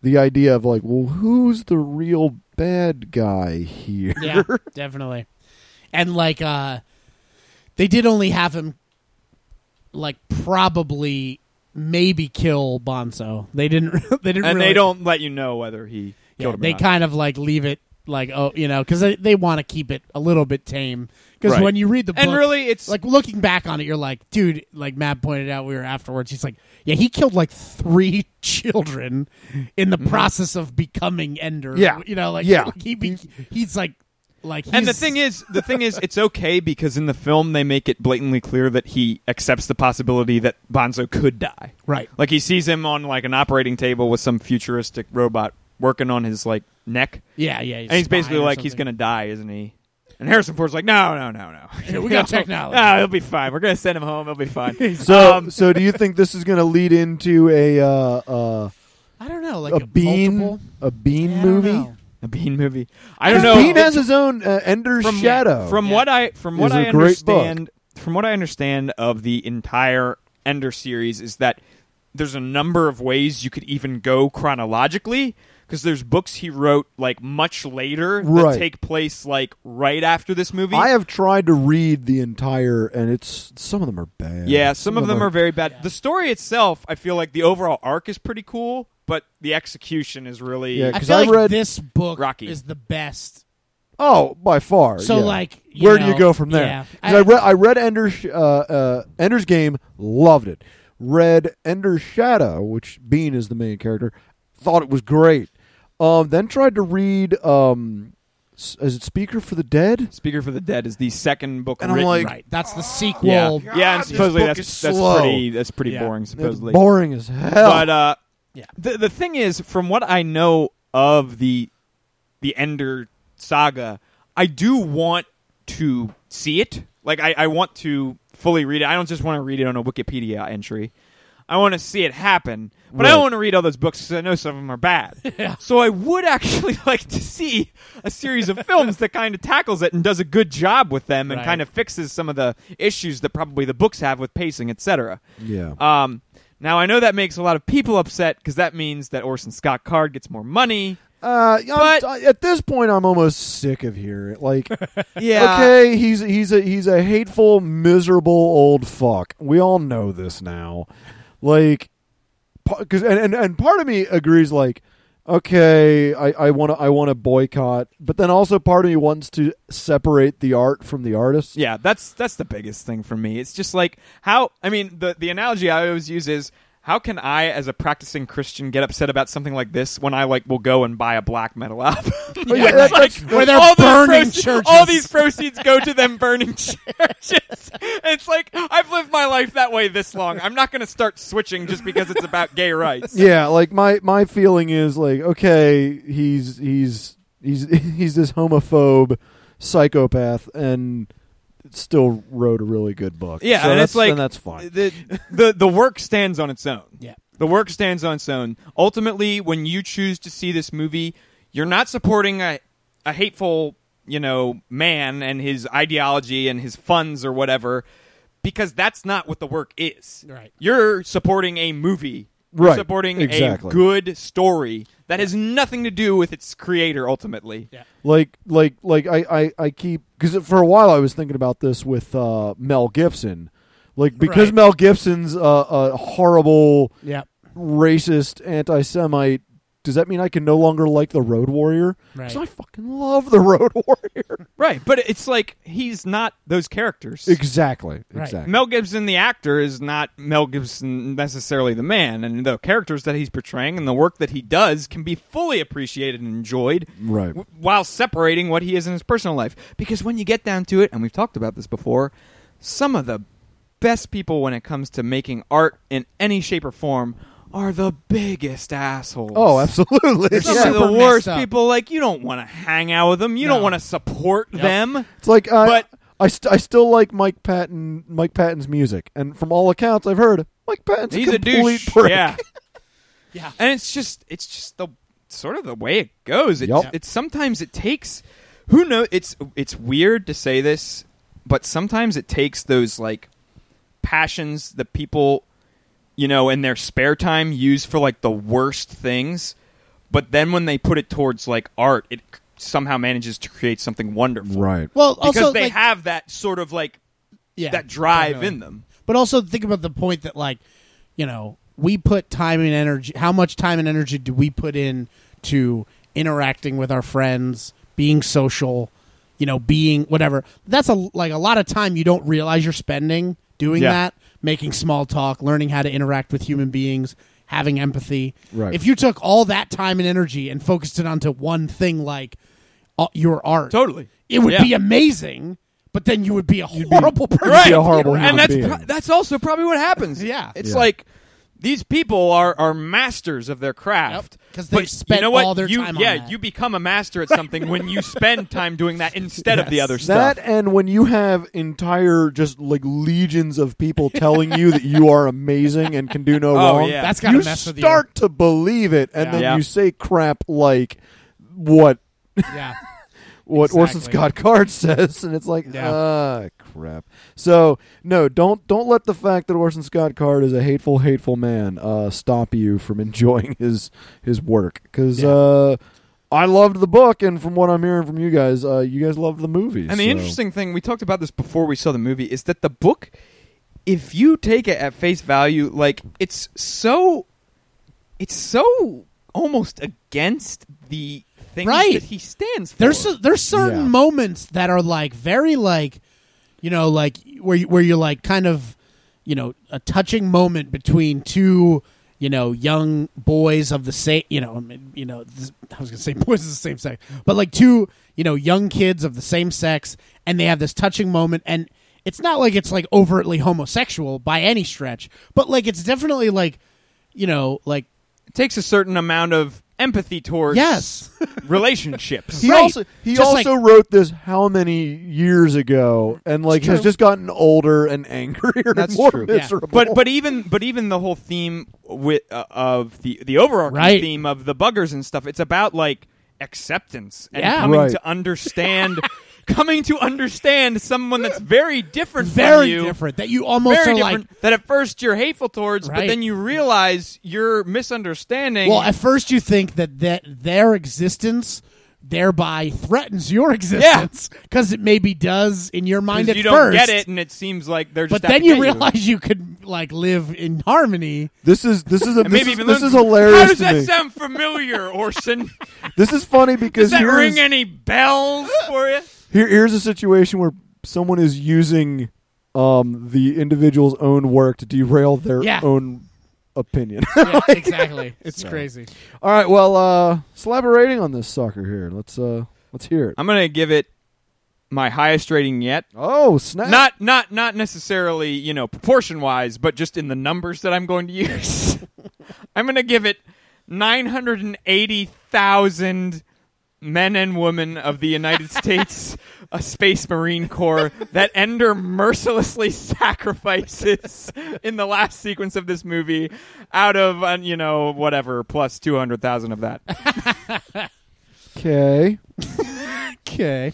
the idea of like, well, who's the real bad guy here? yeah, definitely. And like uh they did only have him like probably maybe kill Bonzo. They didn't they didn't And really, they don't let you know whether he yeah, killed him. or they not. kind of like leave it like oh, you know, cuz they, they want to keep it a little bit tame cuz Right. when you read the book and really, it's like looking back on it you're like, dude, like Matt pointed out we were afterwards he's like, yeah, he killed like 3 children in the process of becoming Ender. Mm-hmm. Yeah. You know, like Yeah. he be, he's like like And the thing is, the thing is, it's okay because in the film they make it blatantly clear that he accepts the possibility that Bonzo could die. right. Like he sees him on like an operating table with some futuristic robot working on his like neck, Yeah, yeah. and he's basically like he's gonna die, isn't he? And Harrison Ford's like, no, no, no, no. Yeah, we got technology. No, he'll be fine. We're gonna send him home. He'll be fine. So Um, so do you think this is going to lead into a uh, uh, I don't know, like a, a, bean multiple? a bean Yeah, movie? a Bean movie. I don't know. Bean has his own uh, Ender's from Shadow. From Yeah. what I from what Is a I great understand from what I understand of the entire Ender series is that there's a number of ways you could even go chronologically because there's books he wrote like much later Right. that take place like right after this movie. I have tried to read the entire, and it's some of them are bad. yeah, some, of them are very bad. The story itself, I feel like the overall arc is pretty cool, but the execution is really Yeah, I 'Cause feel I like read- this book Rocky. is the best. Oh, by far. So yeah. like, you where do you go from there? Yeah, 'Cause I, read I read Ender's uh, uh, Ender's Game, loved it. Read Ender's Shadow, which Bean is the main character, thought it was great. Um, then tried to read um, s- is it Speaker for the Dead? Speaker for the Dead is the second book And I'm written. like- right. That's the sequel. yeah, yeah, and this supposedly book that's is that's slow. pretty that's pretty Yeah. boring. It's Supposedly, boring as hell. But uh, Yeah. the the thing is, from what I know of the the Ender saga, I do want to see it. Like I, I want to fully read it. I don't just want to read it on a Wikipedia entry. I want to see it happen, but I don't want to read all those books because I know some of them are bad. Yeah. So I would actually like to see a series of films that kind of tackles it and does a good job with them and Right. kind of fixes some of the issues that probably the books have with pacing, etc. yeah. Um, now I know that makes a lot of people upset because that means that Orson Scott Card gets more money. Uh, but- I- at this point, I'm almost sick of hearing it. Like, Yeah. okay, he's he's a he's a hateful, miserable old fuck. We all know this now. Like, because and, and and part of me agrees. Like, okay, I want to I want to boycott, but then also part of me wants to separate the art from the artist. Yeah, that's that's the biggest thing for me. It's just like how I mean the the analogy I always use is how can I, as a practicing Christian, get upset about something like this when I like will go and buy a black metal album? Oh, but yeah, that- that's- Where they're all burning proce- churches. All these proceeds go to them burning churches. it's like I've lived my life that way this long. I'm not going to start switching just because it's about gay rights. yeah, like my my feeling is like, okay, he's he's he's he's this homophobe psychopath, and still wrote a really good book. Yeah, So and that's, it's like then that's fine. The, the the work stands on its own. Yeah. The work stands on its own. Ultimately, when you choose to see this movie, you're not supporting a a hateful, you know, man and his ideology and his funds or whatever because that's not what the work is. Right. You're supporting a movie. You're Right, supporting exactly. a good story that has nothing to do with its creator ultimately. Yeah. like like like I I, I keep because for a while I was thinking about this with uh, Mel Gibson, like because Right. Mel Gibson's uh, a horrible Yeah. racist anti-Semite. Does that mean I can no longer like the Road Warrior? Right. Because I fucking love the Road Warrior. Right, but it's like he's not those characters. exactly. Right. Exactly. Mel Gibson, the actor, is not Mel Gibson necessarily the man, and the characters that he's portraying and the work that he does can be fully appreciated and enjoyed, Right. w- while separating what he is in his personal life. Because when you get down to it, and we've talked about this before, some of the best people when it comes to making art in any shape or form are the biggest assholes. Oh, absolutely. Some Yeah. of the Super worst up. people, like you don't want to hang out with them. You No. don't want to support Yep. them. It's like uh, But- I st- I still like Mike Patton Mike Patton's music, and from all accounts I've heard, Mike Patton's He's a a complete douche. prick. Yeah. Yeah. and it's just it's just the sort of the way it goes. It, Yup. It's sometimes it takes who know it's it's weird to say this, but sometimes it takes those like passions that people you know in their spare time used for like the worst things, but then when they put it towards like art, it somehow manages to create something wonderful. Right. Well, Because also they like, have that sort of like yeah, that drive in them. But also think about the point that like, you know, we put time and energy. How much time and energy do we put in to interacting with our friends, being social, you know, being whatever? That's a like a lot of time you don't realize you're spending doing Yeah. that, making small talk, learning how to interact with human beings, having empathy. Right. If you took all that time and energy and focused it onto one thing like uh, your art, Totally. it would Yeah. be amazing. But then you would be a horrible person. right. be a horrible and that's being. pro- that's also probably what happens. Yeah. it's Yeah. like these people are are masters of their craft because But they've spent you know what? all their you, time on Yeah, that. you become a master at something when you spend time doing that instead of the other stuff. That and when you have entire just like legions of people telling you that you are amazing and can do no Oh, wrong, yeah. That's gotta you mess with you. start to believe it, and Yeah. then Yeah. you say crap like what Yeah. what Orson Scott Card says, and it's like Yeah. ah crap. So no, don't don't let the fact that Orson Scott Card is a hateful, hateful man uh, stop you from enjoying his his work because. Yeah. Uh, I loved the book, and from what I'm hearing from you guys, uh, you guys loved the movie. And the interesting thing, we talked about this before we saw the movie, is that the book, if you take it at face value, like it's so, it's so almost against the things Right. that he stands for. There's there's certain Yeah. moments that are like very like, you know, like where you, where you're like kind of, you know, a touching moment between two, you know, young boys of the same, you know, I mean, you know, this, I was gonna say boys of the same sex, but like two, you know, young kids of the same sex, and they have this touching moment, and it's not like it's like overtly homosexual by any stretch, but like it's definitely like, you know, like it takes a certain amount of empathy towards yes, relationships. He Right. also he Just also wrote this how many years ago, and like has true. just gotten older and angrier That's and more true. Yeah. miserable. but but even but even the whole theme with uh, of the the overarching Right. theme of the buggers and stuff it's about like acceptance and Yeah. coming Right. to understand coming to understand someone that's very different very from you Very different. That you almost very are different like that at first you're hateful towards but then you realize you're misunderstanding Well, at first you think that, that their existence thereby threatens your existence because it maybe does in your mind at you don't get it and it seems like they're just but then you realize you. could like live in harmony. this is this is a this, maybe is, even this learn- is hilarious How does to that me. sound familiar, Orson? this is funny Does because that here's, ring any bells for you? Here here's a situation where someone is using um, the individual's own work to derail their Yeah. own opinion. yeah, exactly. It's So. crazy. All right, well, uh, slap a rating on this sucker here. Let's uh, let's hear it. I'm gonna give it my highest rating yet. Oh snap! Not not not necessarily you know proportion wise, but just in the numbers that I'm going to use. I'm gonna give it nine hundred and eighty thousand men and women of the United States, a Space Marine Corps that Ender mercilessly sacrifices in the last sequence of this movie, out of uh, you know whatever plus two hundred thousand of that. Okay. Okay.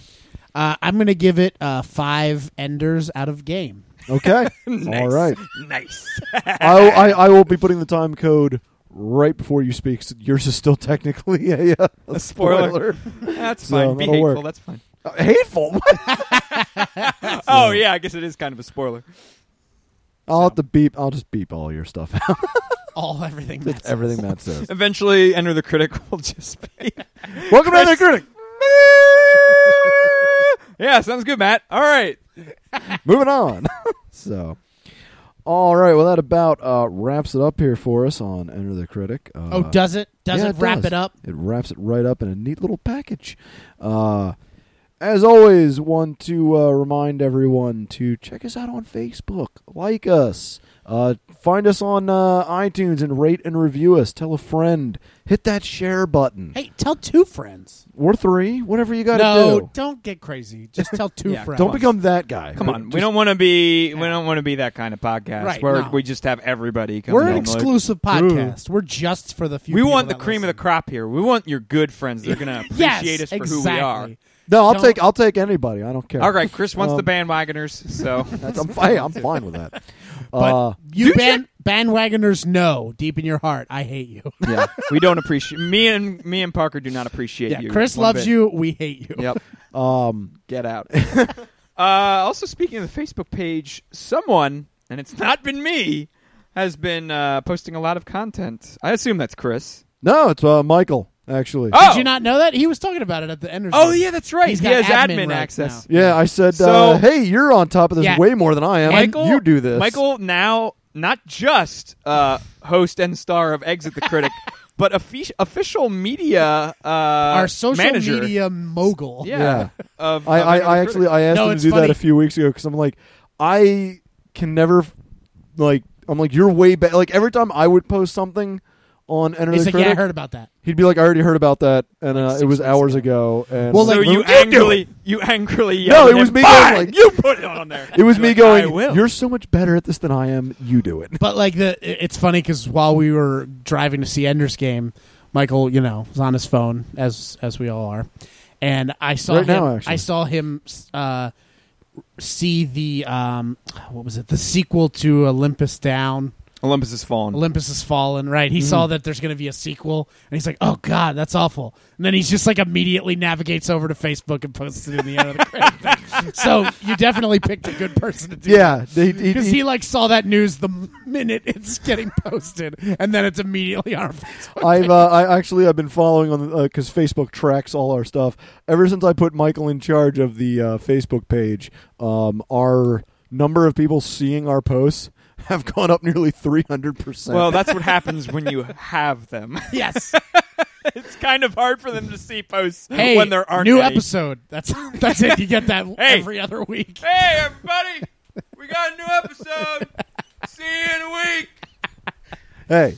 Uh, I'm going to give it uh, five enders out of game. Okay. Nice. All right. Nice. I, I I will be putting the time code right before you speak. So yours is still technically a, uh, a, A spoiler. spoiler. That's So fine. Be hateful. work. That's fine. Uh, hateful. Oh yeah, I guess it is kind of a spoiler. I'll have to beep. I'll just beep all your stuff out. All everything. That's Matt everything says. Matt says. Eventually, Enter the Critic will just be. Welcome to the critic. yeah, sounds good, Matt. All right. Moving on. so, all right. Well, that about uh, wraps it up here for us on Enter the Critic. Uh, Oh, does it? Does yeah, it wrap does. it up? It wraps it right up in a neat little package. Uh, as always, want to uh, remind everyone to check us out on Facebook, like us, uh, find us on uh, iTunes, and rate and review us. Tell a friend, hit that share button. Hey, tell two friends. Or three, whatever you got to do. No, do. don't get crazy. Just tell two Yeah, friends. Don't become that guy. Come But on, we don't want to be. We don't want to be that kind of podcast Right, where no. we just have everybody. Come We're an on, like- exclusive podcast. We're just for the few. we people want the that cream of listen. the crop here. We want your good friends. They're going to Yes, appreciate us for exactly. who we are. No, I'll Don't- take. I'll take anybody. I don't care. All right, Chris wants Um, the bandwagoners, so That's, I'm, hey, I'm fine with that. But uh, you ban- bandwagoners know deep in your heart, I hate you. yeah, we don't appreciate me and me and Parker do not appreciate yeah, you. Chris loves bit. you. We hate you. Yep. um, Get out. uh, also, speaking of the Facebook page, someone, and it's not been me, has been uh, posting a lot of content. I assume that's Chris. no, it's uh, Michael. Actually, Oh, Did you not know that? He was talking about it at the end. Oh yeah, that's right. He's he got has admin admin, access. now. yeah, I said, So- uh, "Hey, you're on top of this Yeah. way more than I am. Michael, you do this, Michael now not just uh, host and star of Exit the Critic, but offi- official media uh, Our social manager. media mogul. Yeah. Yeah. Of, I, of I, Exit I the actually I asked No, him to it's do funny. that a few weeks ago because I'm like, I can never like I'm like you're way back. Like every time I would post something on Enter He's the like, yeah, I heard about that. he'd be like, I already heard about that, and Like uh, it was hours ago. ago. And Well, so like, you angrily, you angrily No, yelled it at was him, me going "Fine, like- you put it on there. It was You're me like, going. I will. You're so much better at this than I am. You do it. But like the, it's funny because while we were driving to see Ender's Game, Michael, you know, was on his phone as as we all are, and I saw Right him. now, actually. I saw him uh, see the um, what was it? The sequel to Olympus Down. Olympus has fallen. Olympus has fallen, right? Mm-hmm. He saw that there's going to be a sequel, and he's like, "Oh God, that's awful." And then he's just like immediately navigates over to Facebook and posts it in the end of the credit. So you definitely picked a good person to do that. Yeah, they, he, because he- he like saw that news the minute it's getting posted, and then it's immediately on our Facebook. I've uh, I actually I've been following on because Facebook tracks all our stuff ever since I put Michael in charge of the uh, Facebook page. Um, our number of people seeing our posts have gone up nearly three hundred percent. well, that's what happens when you have them. yes. it's kind of hard for them to see posts Hey, when there aren't new any. episode. That's that's it. You get that Hey. every other week. Hey, everybody! We got a new episode. See you in a week. hey,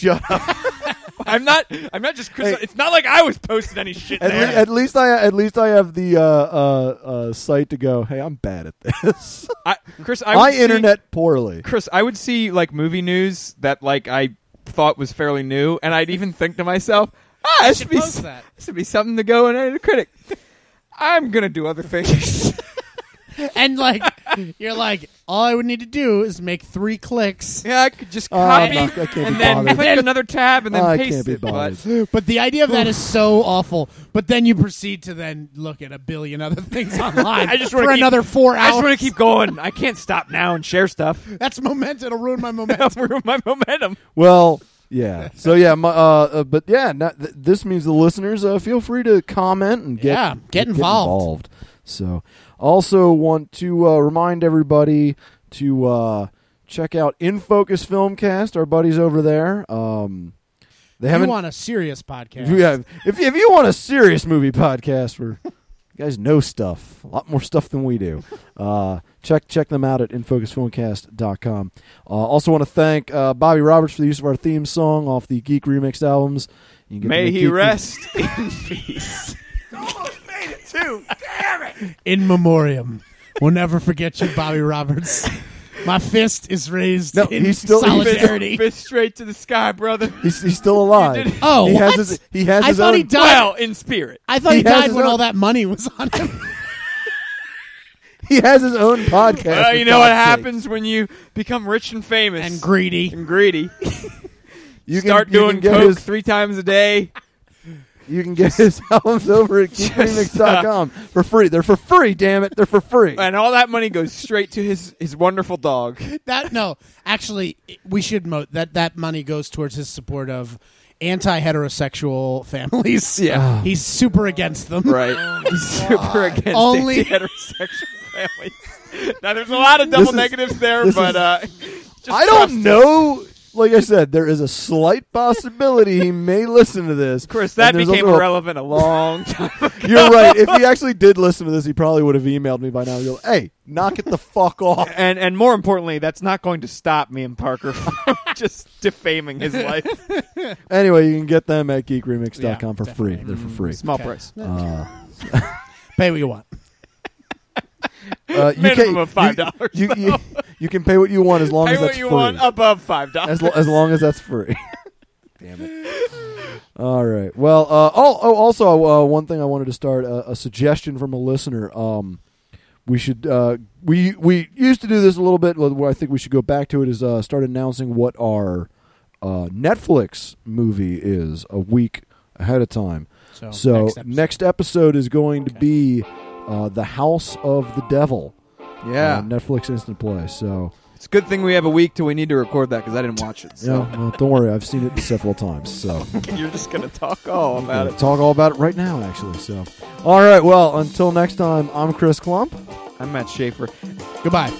shut up. I'm not. I'm not just Chris. Hey. It's not like I was posting any shit At, there. le- at least I at least I have the uh, uh, uh, site to go. Hey, I'm bad at this. I, Chris, I I, would see- internet poorly. Chris, I would see like movie news that like I thought was fairly new, and I'd even think to myself, "Ah, this should should be post s- that. this would be something to go in a critic." I'm gonna do other things. And like you're like, all I would need to do is make three clicks. yeah, I could just Uh, I'm copy not- I can't be and then bothered. click another tab and then I paste can't be it. But bothered. But the idea of that is so awful. But then you proceed to then look at a billion other things online. I just for wanna keep- another four hours. I just want to keep going. I can't stop now and share stuff. That's momentum. It'll ruin my That'll momentum. ruin my momentum. Well, yeah. So yeah, my, uh, uh, but yeah, not, th- this means the listeners uh, feel free to comment and get Yeah, get involved. involved. So, also want to uh, remind everybody to uh, check out In Focus Filmcast. Our buddies over there. Um, they If haven't. you want a serious podcast. if, you have, if if you want a serious movie podcast, where you guys know stuff, a lot more stuff than we do. Uh, check check them out at infocusfilmcast.com. Uh, also want to thank uh, Bobby Roberts for the use of our theme song off the Geek Remixed albums. You can get May he Geek- rest in peace. In memoriam. We'll never forget you, Bobby Roberts. My fist is raised No, in he's still- he's solidarity. Fist straight to the sky, brother. He's, he's still alive. Oh, he what? has his he has I his thought own he died. Well, in spirit. I thought He he, has died his when own- all that money was on him. he has his own podcast. Well, for you know what God's sakes. happens when you become rich and famous and greedy. and greedy. You Start can, you doing can get coke his three times a day. You can get his albums over at geekremix.com for free. They're for free, damn it. They're for free. And all that money goes straight to his, his wonderful dog. That no, actually, we should note that that money goes towards his support of anti-heterosexual families. Yeah. he's super against them. Right. He's super against Only- heterosexual families. Now, there's a lot of double This is- negatives there, this but is- uh, just I trust don't us. know. Like I said, there is a slight possibility he may listen to this. Chris, that became also a- irrelevant a long time ago. You're right. If he actually did listen to this, he probably would have emailed me by now. He'll go, "Hey, knock it the fuck off." And and more importantly, that's not going to stop me and Parker from just defaming his life. Anyway, you can get them at geekremix.com Yeah, for free. They're for free. Small Okay. price. Uh, Pay what you want. uh, you Minimum can, of $5, You, you, you, you can pay what you want as long Pay as what that's you free. want above five dollars. as, lo- as long as that's free. Damn it. All right. Well, uh, oh, oh, also, uh, one thing I wanted to start uh, a suggestion from a listener. Um, we should uh, we we used to do this a little bit. Where I think we should go back to it is uh, start announcing what our uh, Netflix movie is a week ahead of time. So, So next next episode. episode, is going to be uh, the House of the Devil. yeah, uh, Netflix instant play. So it's a good thing we have a week till we need to record that because I didn't watch it. yeah, well, don't worry, I've seen it several times. So you're just gonna talk all about it. Talk all about it right now, actually. So, all right. Well, until next time, I'm Chris Klump. I'm Matt Schaefer. Goodbye.